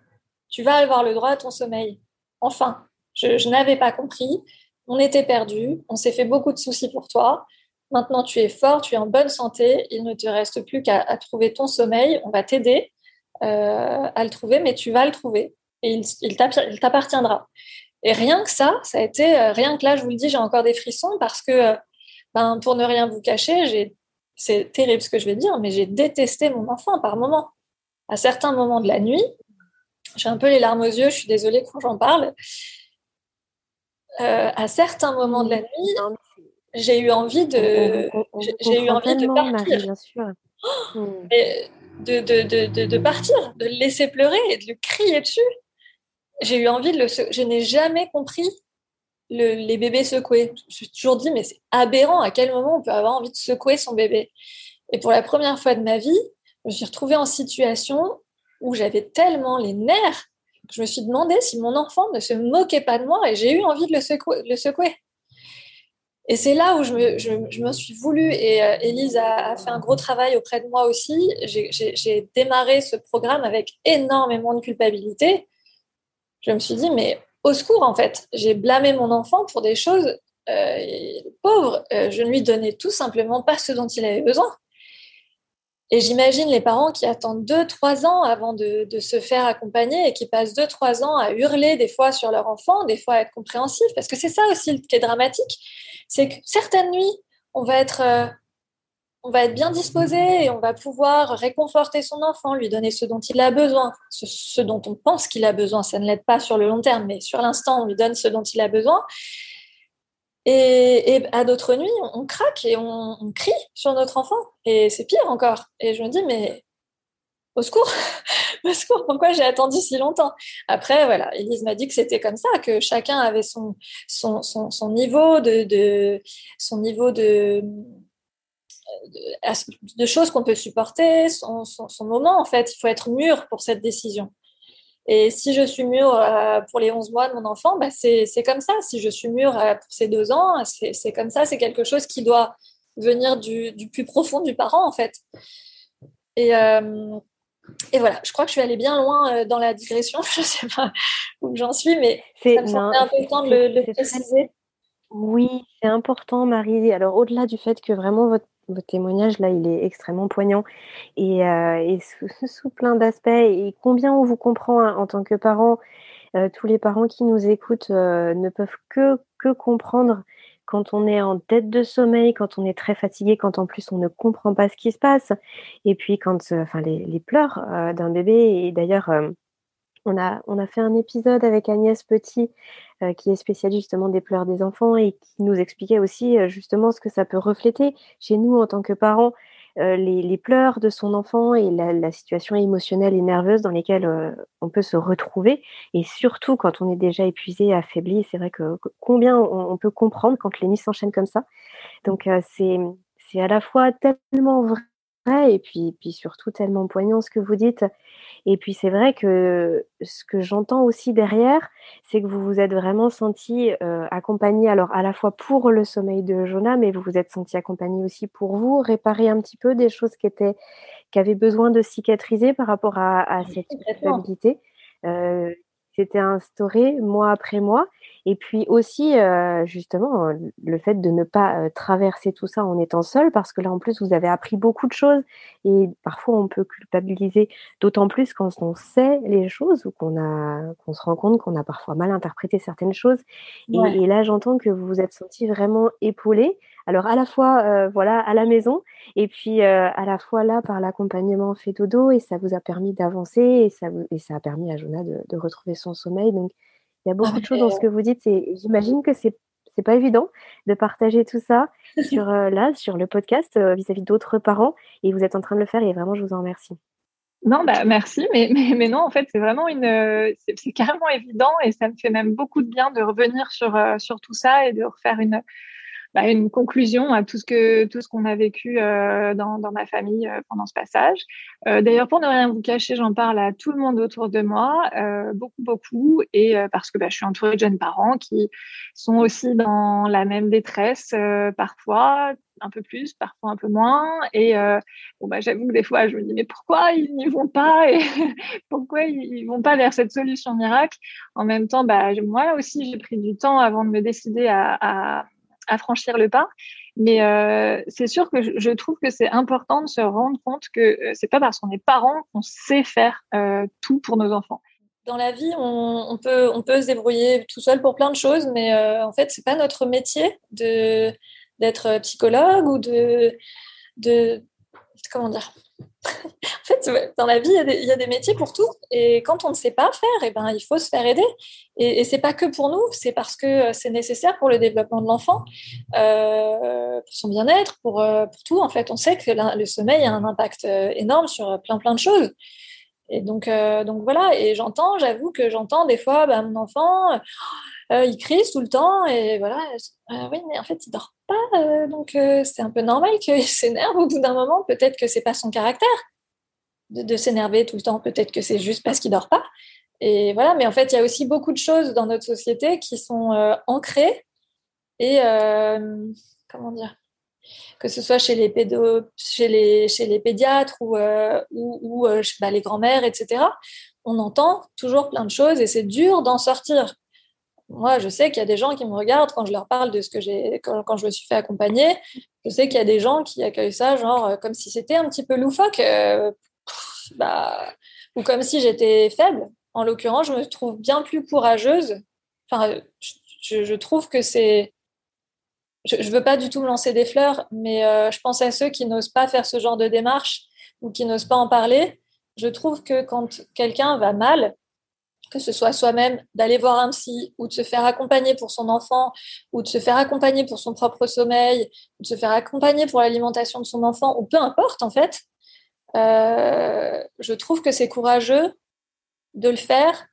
tu vas avoir le droit à ton sommeil. Enfin, je, n'avais pas compris, on était perdu, on s'est fait beaucoup de soucis pour toi. Maintenant, tu es fort, tu es en bonne santé, il ne te reste plus qu'à trouver ton sommeil, on va t'aider à le trouver, mais tu vas le trouver et il, t'appartiendra. Et rien que ça, ça a été, euh, rien que là, je vous le dis, j'ai encore des frissons parce que, euh, ben, pour ne rien vous cacher, c'est terrible ce que je vais dire, mais j'ai détesté mon enfant par moments. À certains moments de la nuit, j'ai un peu les larmes aux yeux, je suis désolée quand j'en parle. Euh, à certains moments de la nuit, j'ai eu envie de, j'ai eu envie de partir. bien sûr. de, de, de, de, partir, de le laisser pleurer et de lui crier dessus j'ai eu envie de le. Je n'ai jamais compris les bébés secoués. Je me suis toujours dit, mais c'est aberrant à quel moment on peut avoir envie de secouer son bébé? Et pour la première fois de ma vie, je me suis retrouvée en situation où j'avais tellement les nerfs que je me suis demandé si mon enfant ne se moquait pas de moi et j'ai eu envie de le secouer. Le secouer. Et c'est là où je me, je, me, suis voulu, et euh, Élise a, fait un gros travail auprès de moi aussi. J'ai démarré ce programme avec énormément de culpabilité. Je me suis dit, mais au secours, en fait, j'ai blâmé mon enfant pour des choses euh, pauvres. Euh, je ne lui donnais tout simplement pas ce dont il avait besoin. Et j'imagine les parents qui attendent 2-3 ans avant de, se faire accompagner et qui passent 2-3 ans à hurler des fois sur leur enfant, des fois à être compréhensifs. Parce que c'est ça aussi qui est dramatique, c'est que certaines nuits, on va être, euh, on va être bien disposé et on va pouvoir réconforter son enfant, lui donner ce dont il a besoin, ce dont on pense qu'il a besoin. Ça ne l'aide pas sur le long terme, mais sur l'instant, on lui donne ce dont il a besoin. Et, à d'autres nuits, on, craque et on, crie sur notre enfant. Et c'est pire encore. Et je me dis, mais au secours, au secours, pourquoi j'ai attendu si longtemps? Après, voilà, Elise m'a dit que c'était comme ça, que chacun avait son, son, son, niveau de, son niveau de, de, choses qu'on peut supporter, son, son, moment, en fait. Il faut être mûr pour cette décision. Et si je suis mûre euh, pour les 11 mois de mon enfant, bah c'est comme ça. Si je suis mûre euh, pour ces deux ans, c'est comme ça. C'est quelque chose qui doit venir du, du, plus profond du parent, en fait. Et, euh, et, voilà, je crois que je suis allée bien loin dans la digression. Je ne sais pas où j'en suis, mais ça me semblait un peu temps de le préciser. Oui, c'est important, Marie. Alors, au-delà du fait que vraiment votre votre témoignage là, il est extrêmement poignant et, euh, sous, plein d'aspects. Et combien on vous comprend hein, en tant que parent, euh, tous les parents qui nous écoutent euh, ne peuvent que, comprendre quand on est en tête de sommeil, quand on est très fatigué, quand en plus on ne comprend pas ce qui se passe, et puis quand, enfin, les, les pleurs d'un bébé. Et d'ailleurs, on a, on a fait un épisode avec Agnès Petit euh, qui est spécialiste justement des pleurs des enfants et qui nous expliquait aussi euh, justement ce que ça peut refléter chez nous en tant que parents, euh, les, pleurs de son enfant et la, situation émotionnelle et nerveuse dans lesquelles on peut se retrouver. Et surtout quand on est déjà épuisé, affaibli, c'est vrai que, combien on, peut comprendre quand les nuits s'enchaînent comme ça. Donc c'est à la fois tellement vrai et puis, puis surtout tellement poignant ce que vous dites. Et puis c'est vrai que ce que j'entends aussi derrière, c'est que vous vous êtes vraiment senti euh, accompagné, alors à la fois pour le sommeil de Jonah, mais vous vous êtes senti accompagné aussi pour vous, réparer un petit peu des choses qui étaient qui avaient besoin de cicatriser par rapport à, à cette culpabilité. Euh, c'était instauré mois après mois. Et puis aussi, euh, justement, euh, le fait de ne pas euh, traverser tout ça en étant seul, parce que là, en plus, vous avez appris beaucoup de choses. Et parfois, on peut culpabiliser, d'autant plus quand on sait les choses ou qu'on a, qu'on se rend compte qu'on a parfois mal interprété certaines choses. Et, et là, j'entends que vous vous êtes senti vraiment épaulé. Alors à la fois euh, voilà à la maison et puis euh, à la fois là par l'accompagnement fait dodo et ça vous a permis d'avancer et ça et ça a permis à Jonah de, retrouver son sommeil. Donc il y a beaucoup de choses dans ce que vous dites et j'imagine que c'est c'est pas évident de partager tout ça sur euh, là sur le podcast vis-à-vis d'autres parents et vous êtes en train de le faire et vraiment je vous en remercie. Non, bah merci, mais, mais, mais non, en fait, c'est vraiment une, c'est carrément évident et ça me fait même beaucoup de bien de revenir sur, sur tout ça et de refaire une, bah, une conclusion à tout ce que tout ce qu'on a vécu euh, dans, dans, ma famille euh, pendant ce passage. Euh, D'ailleurs, pour ne rien vous cacher, j'en parle à tout le monde autour de moi, euh, beaucoup beaucoup, et euh, parce que bah, je suis entourée de jeunes parents qui sont aussi dans la même détresse parfois, un peu plus, parfois un peu moins. Et bon, bah, j'avoue que des fois, je me dis mais pourquoi ils n'y vont pas et pourquoi ils vont pas vers cette solution miracle? En même temps, bah, moi aussi, j'ai pris du temps avant de me décider à, à à franchir le pas. Mais euh, c'est sûr que je, trouve que c'est important de se rendre compte que euh, c'est pas parce qu'on est parent qu'on sait faire euh, tout pour nos enfants. Dans la vie, on, peut, on peut se débrouiller tout seul pour plein de choses, mais en fait, c'est pas notre métier de d'être psychologue ou de, de comment dire en fait, dans la vie, il y, a des, métiers pour tout. Et quand on ne sait pas faire, et eh ben, il faut se faire aider. Et, et c'est pas que pour nous, c'est parce que euh, c'est nécessaire pour le développement de l'enfant, euh, pour son bien-être, pour, euh, pour, tout. En fait, on sait que le sommeil a un impact énorme sur plein, plein de choses. Et donc, donc voilà. Et j'entends, j'avoue que j'entends des fois, bah, mon enfant, il crie tout le temps. Et voilà. oui, mais en fait, il dort pas. donc, c'est un peu normal qu'il s'énerve au bout d'un moment. Peut-être que c'est pas son caractère de, s'énerver tout le temps. Peut-être que c'est juste parce qu'il dort pas. Et voilà, mais en fait, il y a aussi beaucoup de choses dans notre société qui sont euh, ancrées et comment dire? Que ce soit chez les, pédo, chez les, chez les pédiatres ou, ou, bah, les grands-mères, etc., on entend toujours plein de choses et c'est dur d'en sortir. Moi, je sais qu'il y a des gens qui me regardent quand je leur parle de ce que j'ai, quand, je me suis fait accompagner. Je sais qu'il y a des gens qui accueillent ça, genre, euh, comme si c'était un petit peu loufoque, euh, bah, ou comme si j'étais faible. En l'occurrence, je me trouve bien plus courageuse. Enfin, je, trouve que c'est. Je ne veux pas du tout me lancer des fleurs, mais euh, je pense à ceux qui n'osent pas faire ce genre de démarche ou qui n'osent pas en parler. Je trouve que quand quelqu'un va mal, que ce soit soi-même d'aller voir un psy ou de se faire accompagner pour son enfant ou de se faire accompagner pour son propre sommeil ou de se faire accompagner pour l'alimentation de son enfant ou peu importe en fait, euh, je trouve que c'est courageux de le faire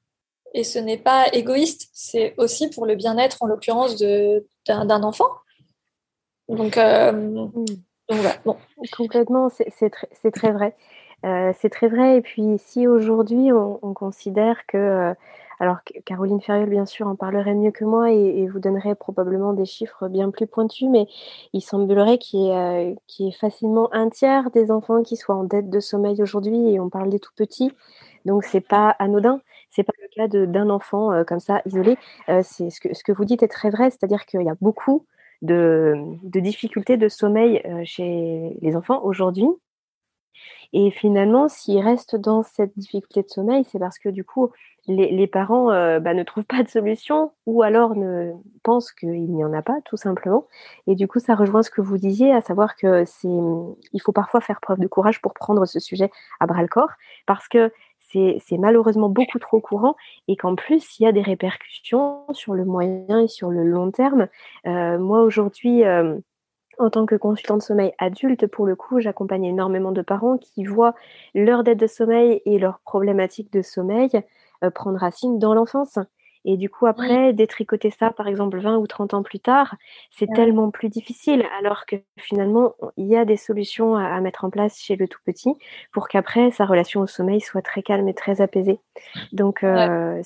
et ce n'est pas égoïste, c'est aussi pour le bien-être en l'occurrence d'un enfant. Donc, euh, mmh. bon. Complètement, c'est très, très vrai. Euh, c'est très vrai. Et puis, si aujourd'hui on, considère que, euh, alors Caroline Ferriol, bien sûr, en parlerait mieux que moi et, vous donnerait probablement des chiffres bien plus pointus, mais il semblerait qu'il y, ait euh, facilement un tiers des enfants qui soient en dette de sommeil aujourd'hui, et on parle des tout petits. Donc, c'est pas anodin. C'est pas le cas d'un enfant comme ça isolé. ce que, vous dites est très vrai, c'est-à-dire qu'il y a beaucoup de difficultés de sommeil chez les enfants aujourd'hui. Et finalement, s'ils restent dans cette difficulté de sommeil, c'est parce que du coup, les, parents euh, bah, ne trouvent pas de solution ou alors ne pensent qu'il n'y en a pas, tout simplement. Et du coup, ça rejoint ce que vous disiez, à savoir que c'est, il faut parfois faire preuve de courage pour prendre ce sujet à bras le corps, parce que c'est, malheureusement beaucoup trop courant et qu'en plus, il y a des répercussions sur le moyen et sur le long terme. Euh, moi, aujourd'hui, euh, en tant que consultant de sommeil adulte, pour le coup, j'accompagne énormément de parents qui voient leur dette de sommeil et leurs problématiques de sommeil euh, prendre racine dans l'enfance. Et du coup, après, détricoter ça, par exemple, 20 ou 30 ans plus tard, c'est tellement plus difficile, alors que finalement, il y a des solutions à, mettre en place chez le tout petit pour qu'après, sa relation au sommeil soit très calme et très apaisée. Donc, euh,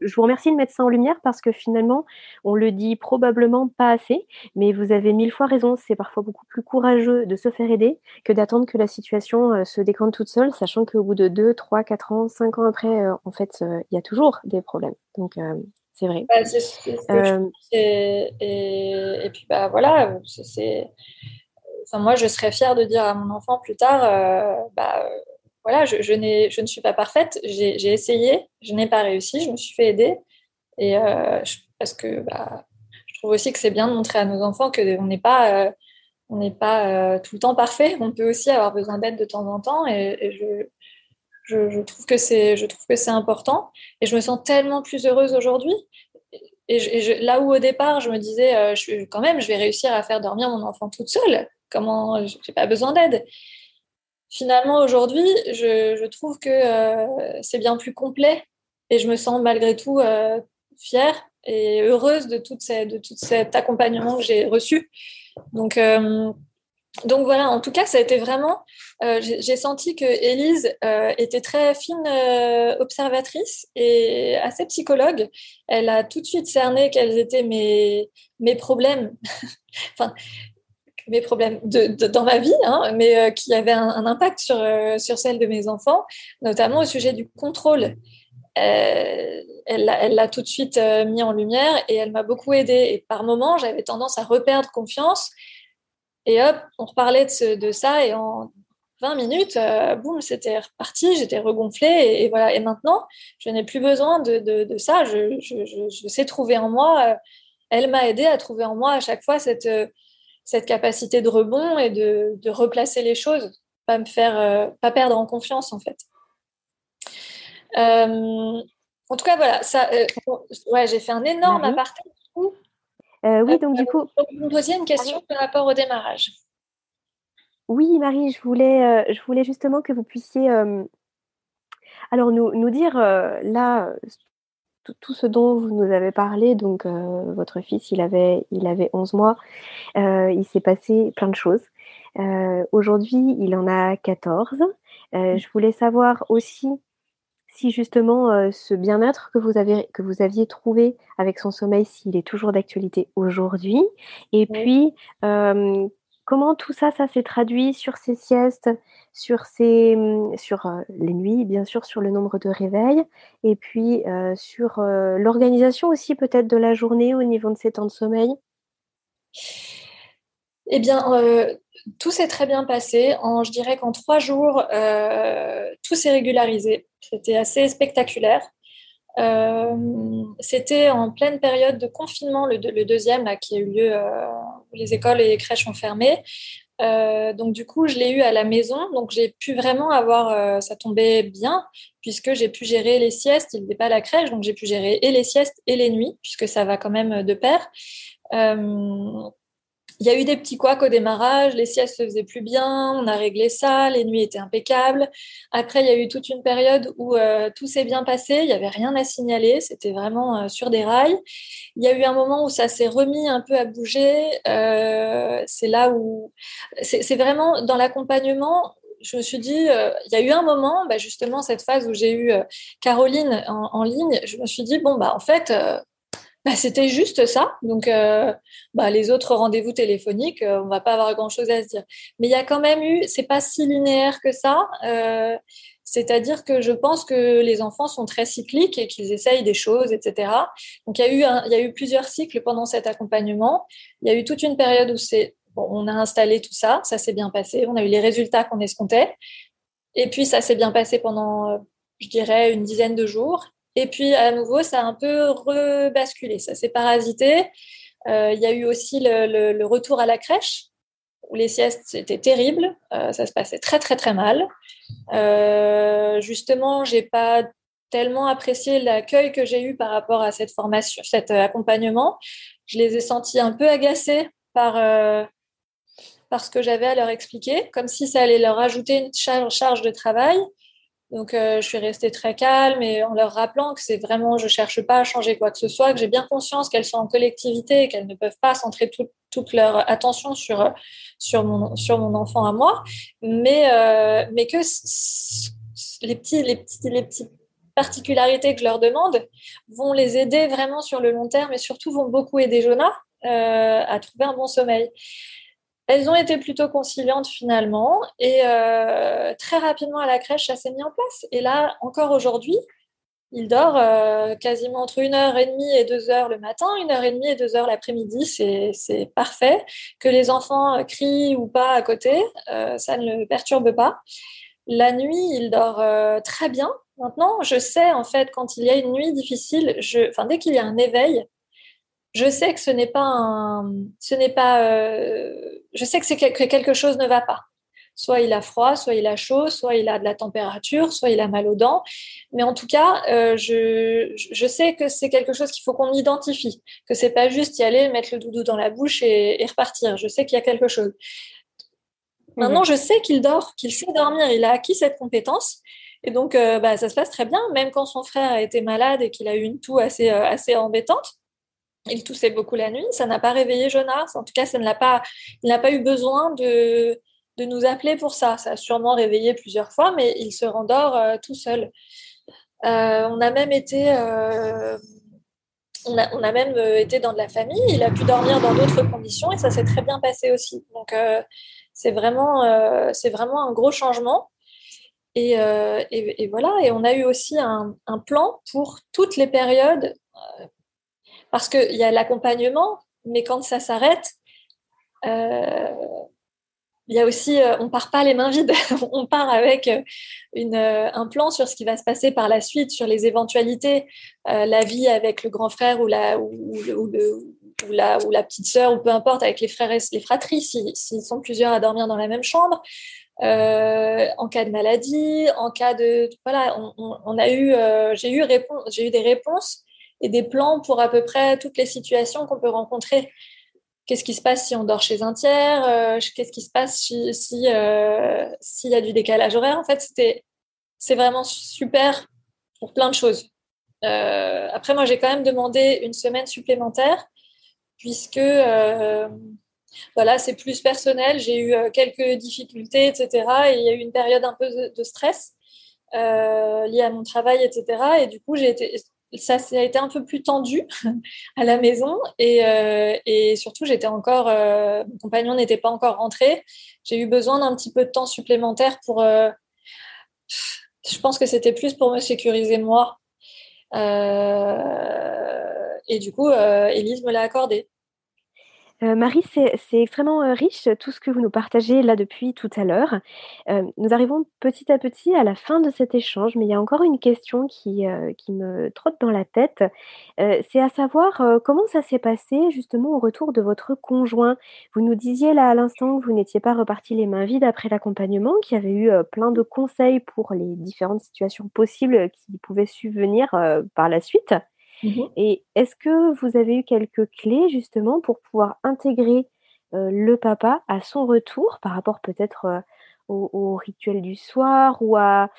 je vous remercie de mettre ça en lumière parce que finalement, on le dit probablement pas assez, mais vous avez mille fois raison. C'est parfois beaucoup plus courageux de se faire aider que d'attendre que la situation euh, se décante toute seule, sachant qu'au bout de 2, 3, 4 ans, 5 ans après, euh, en fait, il y a toujours des problèmes. Donc, euh, c'est vrai. Bah, euh, et, puis, bah, voilà, c'est. Enfin, moi, je serais fière de dire à mon enfant plus tard, euh, bah, voilà, je, je, je, ne suis pas parfaite, j'ai essayé, je n'ai pas réussi, je me suis fait aider. Et parce que bah, je trouve aussi que c'est bien de montrer à nos enfants qu'on n'est pas, on n'est pas tout le temps parfait. On peut aussi avoir besoin d'aide de temps en temps. Et, et je, trouve que c'est, je trouve que c'est important et je me sens tellement plus heureuse aujourd'hui. Et, là où au départ je me disais, euh, je, quand même, je vais réussir à faire dormir mon enfant toute seule. Comment J'ai pas besoin d'aide. Finalement, aujourd'hui, je, trouve que euh, c'est bien plus complet et je me sens malgré tout euh, fière et heureuse de, de tout cet accompagnement que j'ai reçu. Donc, donc voilà, en tout cas, ça a été vraiment. Euh, j'ai senti que Élise euh, était très fine euh, observatrice et assez psychologue. Elle a tout de suite cerné quels étaient mes, mes problèmes, enfin, mes problèmes dans ma vie, hein, mais qui avaient un, impact sur, sur celle de mes enfants, notamment au sujet du contrôle. elle l'a tout de suite mis en lumière et elle m'a beaucoup aidée. Et par moments, j'avais tendance à reperdre confiance et hop, on reparlait de, ça et en 20 minutes, euh, boum, c'était reparti, j'étais regonflée et, voilà. Et maintenant, je n'ai plus besoin de, ça. Je, sais trouver en moi. Euh, elle m'a aidé à trouver en moi à chaque fois cette, euh, cette capacité de rebond et de, replacer les choses, pas me faire, pas perdre en confiance en fait. en tout cas, voilà, ça, ouais, j'ai fait un énorme aparté. Euh, oui, donc du coup. Une deuxième question par rapport au démarrage. Oui, Marie, je voulais, euh, je voulais justement que vous puissiez euh, alors nous, nous dire là tout, ce dont vous nous avez parlé. Donc votre fils, il avait, il avait 11 mois. il s'est passé plein de choses. Aujourd'hui, il en a 14. je voulais savoir aussi si justement ce bien-être que vous avez que vous aviez trouvé avec son sommeil, s'il est toujours d'actualité aujourd'hui? Et puis, comment tout ça, ça s'est traduit sur ces siestes, sur ces, mmh, sur les nuits, bien sûr, sur le nombre de réveils, et puis sur l'organisation aussi peut-être de la journée au niveau de ces temps de sommeil? Eh bien, tout s'est très bien passé. En, je dirais qu'en trois jours, tout s'est régularisé. C'était assez spectaculaire. Euh, c'était en pleine période de confinement, le, deuxième là, qui a eu lieu euh, où les écoles et les crèches ont fermé. Euh, donc du coup, je l'ai eu à la maison, donc j'ai pu vraiment avoir, ça tombait bien puisque j'ai pu gérer les siestes. Il n'était pas à la crèche, donc j'ai pu gérer et les siestes et les nuits puisque ça va quand même de pair. Il y a eu des petits couacs au démarrage, les siestes se faisaient plus bien, on a réglé ça, les nuits étaient impeccables. Après, il y a eu toute une période où euh, tout s'est bien passé, il n'y avait rien à signaler, c'était vraiment euh, sur des rails. Il y a eu un moment où ça s'est remis un peu à bouger. Euh, c'est là où c'est vraiment dans l'accompagnement. Je me suis dit, il y a eu un moment, bah, justement cette phase où j'ai eu Caroline en, en, ligne, je me suis dit bon bah en fait bah, c'était juste ça. Donc, euh, bah, les autres rendez-vous téléphoniques, euh, on va pas avoir grand-chose à se dire. Mais il y a quand même eu, c'est pas si linéaire que ça. Euh, c'est-à-dire que je pense que les enfants sont très cycliques et qu'ils essayent des choses, etc. Donc, il y a eu, il y a eu plusieurs cycles pendant cet accompagnement. Il y a eu toute une période où c'est, bon, on a installé tout ça, ça s'est bien passé, on a eu les résultats qu'on escomptait. Et puis, ça s'est bien passé pendant, je dirais, une dizaine de jours. Et puis, à nouveau, ça a un peu rebasculé, ça s'est parasité. Euh, il y a eu aussi le, retour à la crèche, où les siestes étaient terribles. Euh, ça se passait très, très, très mal. Euh, justement, j'ai pas tellement apprécié l'accueil que j'ai eu par rapport à cette formation, cet accompagnement. Je les ai sentis un peu agacés par, par ce que j'avais à leur expliquer, comme si ça allait leur ajouter une charge de travail. Donc, euh, je suis restée très calme et en leur rappelant que c'est vraiment, je cherche pas à changer quoi que ce soit, que j'ai bien conscience qu'elles sont en collectivité et qu'elles ne peuvent pas centrer toute leur attention sur, sur, mon, sur mon enfant à moi, mais, euh, mais que les, petits, les, les petites particularités que je leur demande vont les aider vraiment sur le long terme et surtout vont beaucoup aider Jonah euh, à trouver un bon sommeil. Elles ont été plutôt conciliantes finalement et euh, très rapidement à la crèche, ça s'est mis en place. Et là, encore aujourd'hui, il dort euh, quasiment entre une heure et demie et deux heures le matin, une heure et demie et deux heures l'après-midi, c'est parfait. Que les enfants crient ou pas à côté, euh, ça ne le perturbe pas. La nuit, il dort très bien. Maintenant, je sais en fait quand il y a une nuit difficile, je, enfin dès qu'il y a un éveil, je sais que ce n'est pas un, ce n'est pas, euh, je sais que c'est que quelque chose ne va pas. Soit il a froid, soit il a chaud, soit il a de la température, soit il a mal aux dents. Mais en tout cas, euh, je, je sais que c'est quelque chose qu'il faut qu'on identifie, que c'est pas juste y aller, mettre le doudou dans la bouche et, repartir. Je sais qu'il y a quelque chose. Maintenant, mhm. je sais qu'il dort, qu'il sait dormir. Il a acquis cette compétence. Et donc, euh, bah, ça se passe très bien, même quand son frère a été malade et qu'il a eu une toux assez, assez embêtante. Il toussait beaucoup la nuit. Ça n'a pas réveillé Jonas. En tout cas, ça ne l'a pas, il n'a pas eu besoin de, de nous appeler pour ça. Ça a sûrement réveillé plusieurs fois, mais il se rendort euh, tout seul. Euh, on a même été, euh, on, a, on, a, même été dans de la famille. Il a pu dormir dans d'autres conditions et ça s'est très bien passé aussi. Donc c'est vraiment, c'est vraiment un gros changement. Et, et, et, voilà. Et on a eu aussi un, un plan pour toutes les périodes parce qu'il y a l'accompagnement, mais quand ça s'arrête, euh, il y a aussi, euh, on part pas les mains vides, on part avec une, un plan sur ce qui va se passer par la suite, sur les éventualités, euh, la vie avec le grand frère ou la, ou, la, ou la petite sœur, ou peu importe, avec les frères et les fratries, s'ils sont plusieurs à dormir dans la même chambre. en cas de maladie, en cas de voilà, on, a eu, j'ai eu des réponses et des plans pour à peu près toutes les situations qu'on peut rencontrer. Qu'est-ce qui se passe si on dort chez un tiers euh, Qu'est-ce qui se passe si s'il euh, y a du décalage horaire En fait, c'était c'est vraiment super pour plein de choses. Euh, après, moi, j'ai quand même demandé une semaine supplémentaire puisque voilà, c'est plus personnel. J'ai eu quelques difficultés, etc. Et il y a eu une période un peu de stress. liées à mon travail, etc. Et du coup, j'ai été, ça, ça, a été un peu plus tendu à la maison et, et surtout, j'étais encore, mon compagnon n'était pas encore rentré. J'ai eu besoin d'un petit peu de temps supplémentaire pour. je pense que c'était plus pour me sécuriser moi. et du coup, Elise me l'a accordé. Euh, Marie, c'est extrêmement euh, riche tout ce que vous nous partagez là depuis tout à l'heure. Euh, nous arrivons petit à petit à la fin de cet échange, mais il y a encore une question qui, me trotte dans la tête. c'est à savoir comment ça s'est passé justement au retour de votre conjoint? Vous nous disiez là à l'instant que vous n'étiez pas reparti les mains vides après l'accompagnement, qu'il y avait eu plein de conseils pour les différentes situations possibles qui pouvaient subvenir par la suite. Mmh Et est-ce que vous avez eu quelques clés justement pour pouvoir intégrer le papa à son retour par rapport peut-être au, rituel du soir ou à,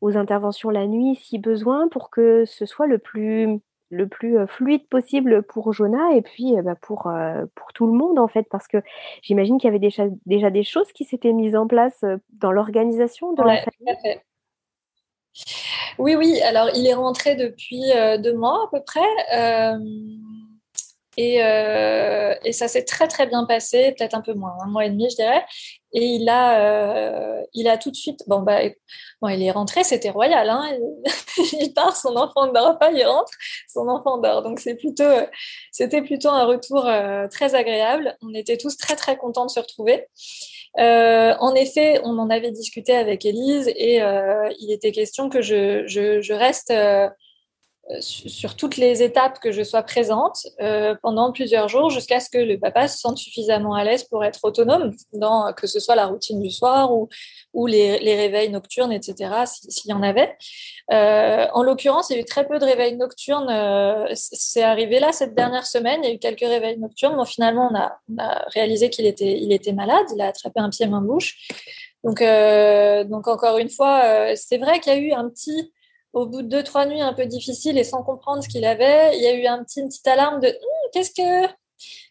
aux interventions la nuit si besoin pour que ce soit le plus, le plus fluide possible pour Jonah et puis bah, pour, pour tout le monde en fait? Parce que j'imagine qu'il y avait déjà, déjà des choses qui s'étaient mises en place dans l'organisation de la famille. Oui, oui. Alors, il est rentré depuis euh, deux mois à peu près. Euh, euh, et, ça s'est très, très bien passé, peut-être un peu moins, un mois et demi, je dirais. Et il a, il a tout de suite. Bon, bah, bon, il est rentré, c'était royal. Hein, il, part, son enfant ne dort pas, il rentre, son enfant dort. Donc, c'était plutôt un retour très agréable. On était tous très, très contents de se retrouver. Euh, en effet, on en avait discuté avec Élise et euh, il était question que je, je, je reste euh, sur toutes les étapes, que je sois présente euh, pendant plusieurs jours jusqu'à ce que le papa se sente suffisamment à l'aise pour être autonome dans que ce soit la routine du soir ou, ou les, les réveils nocturnes, etc., s'il y en avait. Euh, en l'occurrence, il y a eu très peu de réveils nocturnes. Euh, c'est arrivé là cette dernière semaine. Il y a eu quelques réveils nocturnes. Bon, finalement, on a, on a réalisé qu'il était, il était malade. Il a attrapé un pied, main, bouche. Donc, euh, donc encore une fois, euh, c'est vrai qu'il y a eu un petit, au bout de deux trois nuits un peu difficiles et sans comprendre ce qu'il avait, il y a eu une petite alarme de hum, qu'est-ce que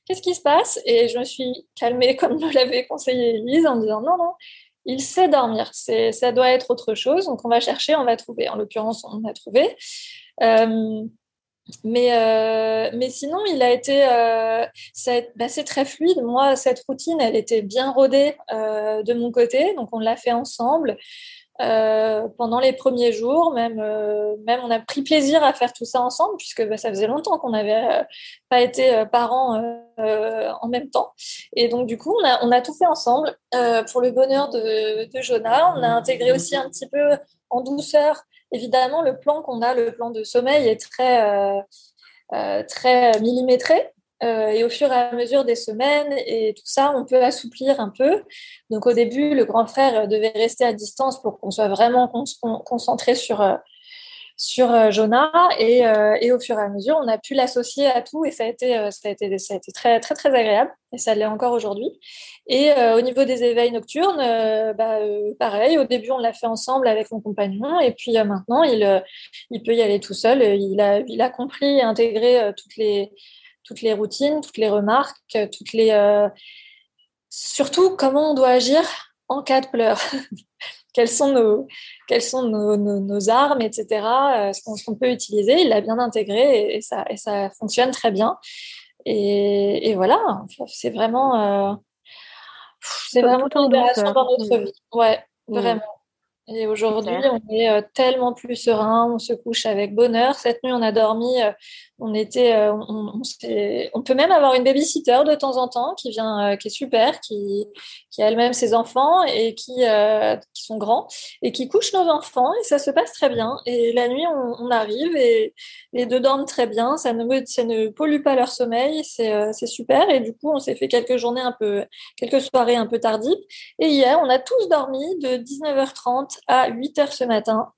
qu'est-ce qui se passe? Et je me suis calmée comme me l'avait conseillé Elise en disant non non, il sait dormir. Ça doit être autre chose. Donc on va chercher, on va trouver. En l'occurrence, on a trouvé. Euh, mais, euh, mais sinon, il a été, euh, bah, c'est très fluide. Moi, cette routine, elle était bien rodée de mon côté, donc on l'a fait ensemble. Euh, pendant les premiers jours. Même, euh, même, on a pris plaisir à faire tout ça ensemble, puisque bah, ça faisait longtemps qu'on n'avait euh, pas été parents en même temps. Et donc, du coup, on a, tout fait ensemble pour le bonheur de, de Jonah. On a intégré aussi un petit peu en douceur. Évidemment, le plan qu'on a, le plan de sommeil, est très, très millimétré. Euh, et au fur et à mesure des semaines et tout ça, on peut assouplir un peu. Donc au début, le grand frère devait rester à distance pour qu'on soit vraiment concentré sur euh, sur euh, Jonah et, et, au fur et à mesure, on a pu l'associer à tout et ça a été ça a été ça a été très très très agréable et ça l'est encore aujourd'hui. Et au niveau des éveils nocturnes, bah, pareil. Au début, on l'a fait ensemble avec mon compagnon et puis maintenant, il il peut y aller tout seul. Il a il a compris et intégré toutes les toutes les routines, toutes les remarques, toutes les. Euh, surtout, comment on doit agir en cas de pleurs. quelles sont nos, quelles sont nos, nos, armes, etc. Euh, ce qu'on peut utiliser. Il l'a bien intégré et, ça, et ça fonctionne très bien. Et, et voilà, c'est vraiment. Euh, c'est vraiment une libération dans notre vie. Ouais, vraiment. Et aujourd'hui, on est tellement plus serein, on se couche avec bonheur. Cette nuit, on a dormi on était, euh, on, on, peut même avoir une babysitter de temps en temps qui vient, euh, qui est super, qui, qui a elle-même ses enfants et qui, euh, qui sont grands et qui couche nos enfants et ça se passe très bien. Et la nuit, on, arrive et les deux dorment très bien. Ça ne, ça ne pollue pas leur sommeil, c'est super. Et du coup, on s'est fait quelques journées un peu, quelques soirées un peu tardives. Et hier, on a tous dormi de 19h30 à 8h ce matin,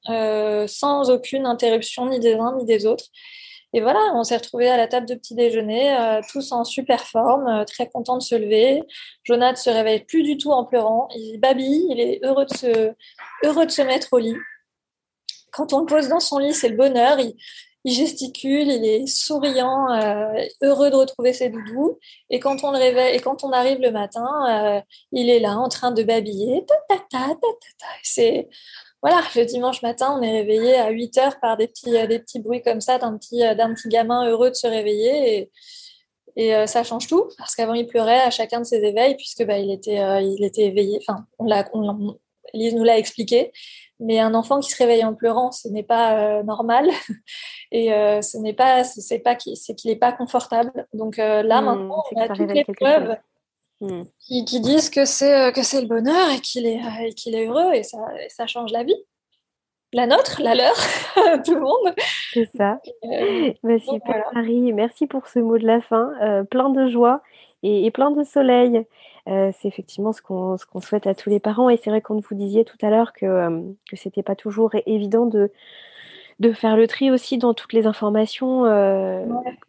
sans aucune interruption ni des uns ni des autres. Et voilà, on s'est retrouvés à la table de petit déjeuner, euh, tous en super forme, euh, très contents de se lever. Jonathan se réveille plus du tout en pleurant. Il babille, il est heureux de se, heureux de se mettre au lit. Quand on pose dans son lit, c'est le bonheur. Gesticule, il est souriant, euh, heureux de retrouver ses doudous. Et quand on le réveille, et quand on arrive le matin, il est là en train de babiller. C'est voilà, le dimanche matin, on est réveillé à 8 heures par des petits, des petits bruits comme ça d'un petit, petit gamin heureux de se réveiller. Et, et ça change tout, parce qu'avant, il pleurait à chacun de ses éveils, puisque bah, il, était, il était éveillé. Enfin, on l'a, Lise nous l'a expliqué. Mais un enfant qui se réveille en pleurant, ce n'est pas normal. Et ce n'est pas, c'est pas qu'il n'est pas confortable. Donc là, mmh, maintenant, on a toutes les preuves Hmm. qui, disent que c'est euh, que c'est le bonheur et qu'il est euh, qu'il est heureux et ça, ça change la vie. La nôtre, la leur, tout le monde. C'est ça. Euh, bah, super, Marie. Merci pour ce mot de la fin. plein de joie et, plein de soleil. c'est effectivement ce qu'on souhaite à tous les parents. Et c'est vrai qu'on vous disiez tout à l'heure que, que c'était pas toujours évident de de faire le tri aussi dans toutes les informations euh,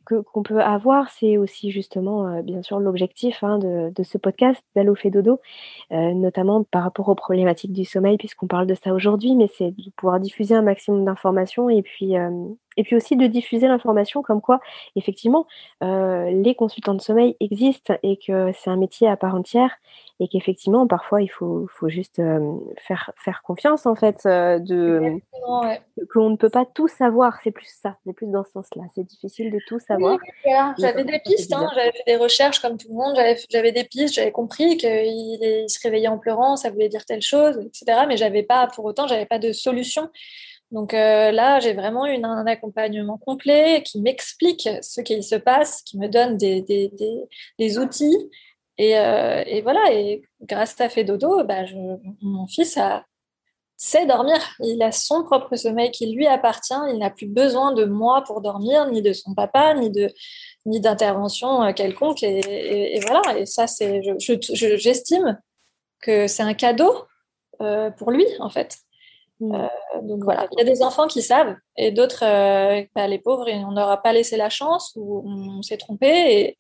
que, qu'on peut avoir. C'est aussi justement, euh, bien sûr, l'objectif hein, de, de, ce podcast d'Allo fait dodo, euh, notamment par rapport aux problématiques du sommeil, puisqu'on parle de ça aujourd'hui, mais c'est de pouvoir diffuser un maximum d'informations et puis et puis aussi de diffuser l'information comme quoi, effectivement, euh, les consultants de sommeil existent et que c'est un métier à part entière et qu'effectivement, parfois, il faut, faut juste euh, faire, faire confiance, en fait, euh, de qu'on ne peut pas tout savoir. C'est plus ça, c'est plus dans ce sens-là. C'est difficile de tout savoir. j'avais des pistes, hein, j'avais fait des recherches comme tout le monde, j'avais des pistes, j'avais compris qu'il il se réveillait en pleurant, ça voulait dire telle chose, etc. Mais j'avais pas, pour autant, j'avais pas de solution. Donc euh, là, j'ai vraiment eu un accompagnement complet qui m'explique ce qu'il se passe, qui me donne des, outils. Et, euh, et, voilà, et grâce à Fait Dodo, bah, mon fils sait dormir. Il a son propre sommeil qui lui appartient. Il n'a plus besoin de moi pour dormir, ni de son papa, ni de ni d'intervention euh, quelconque. Et, voilà, et ça, j'estime que c'est un cadeau pour lui, en fait. Mm. Euh, donc voilà, il y a des enfants qui savent et d'autres, euh, bah, les pauvres, on n'aura pas laissé la chance ou on s'est trompé. Et,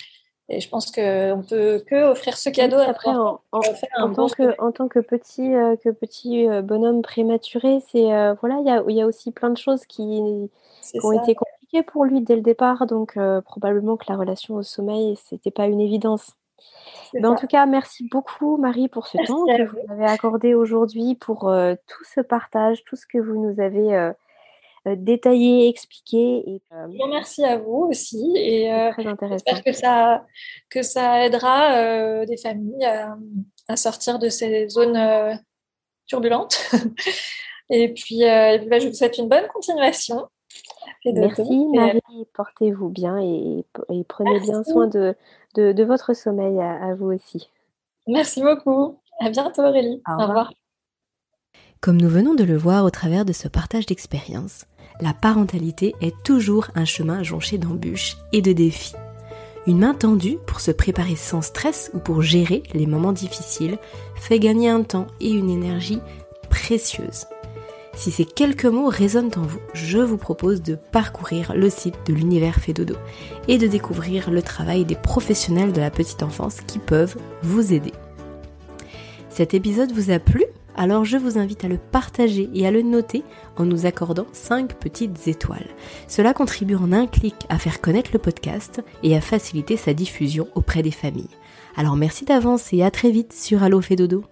et, je pense qu'on peut que offrir ce cadeau Après, en, en, tant que, en, tant que, petit, euh, que petit bonhomme prématuré, c'est voilà, il y a, y a, aussi plein de choses qui, qui ont été compliquées pour lui dès le départ. Donc probablement que la relation au sommeil, c'était pas une évidence. Ben, en tout cas, merci beaucoup Marie pour ce temps que vous. avez accordé aujourd'hui, pour euh, tout ce partage, tout ce que vous nous avez euh, euh, détaillé, expliqué. Et, merci à vous aussi. Et très intéressant. J'espère que ça, que ça aidera des familles à, sortir de ces zones turbulentes. et puis, ben, je vous souhaite une bonne continuation. Merci Marie, portez-vous bien et, prenez bien soin de, de, votre sommeil à, vous aussi. Merci beaucoup. À bientôt Aurélie. Au revoir. Comme nous venons de le voir au travers de ce partage d'expérience, la parentalité est toujours un chemin jonché d'embûches et de défis. Une main tendue pour se préparer sans stress ou pour gérer les moments difficiles fait gagner un temps et une énergie précieuse. Si ces quelques mots résonnent en vous, je vous propose de parcourir le site de l'univers fait et de découvrir le travail des professionnels de la petite enfance qui peuvent vous aider. Cet épisode vous a plu? Alors je vous invite à le partager et à le noter en nous accordant 5 petites étoiles. Cela contribue en un clic à faire connaître le podcast et à faciliter sa diffusion auprès des familles. Alors merci d'avance et à très vite sur Allo Fait Dodo.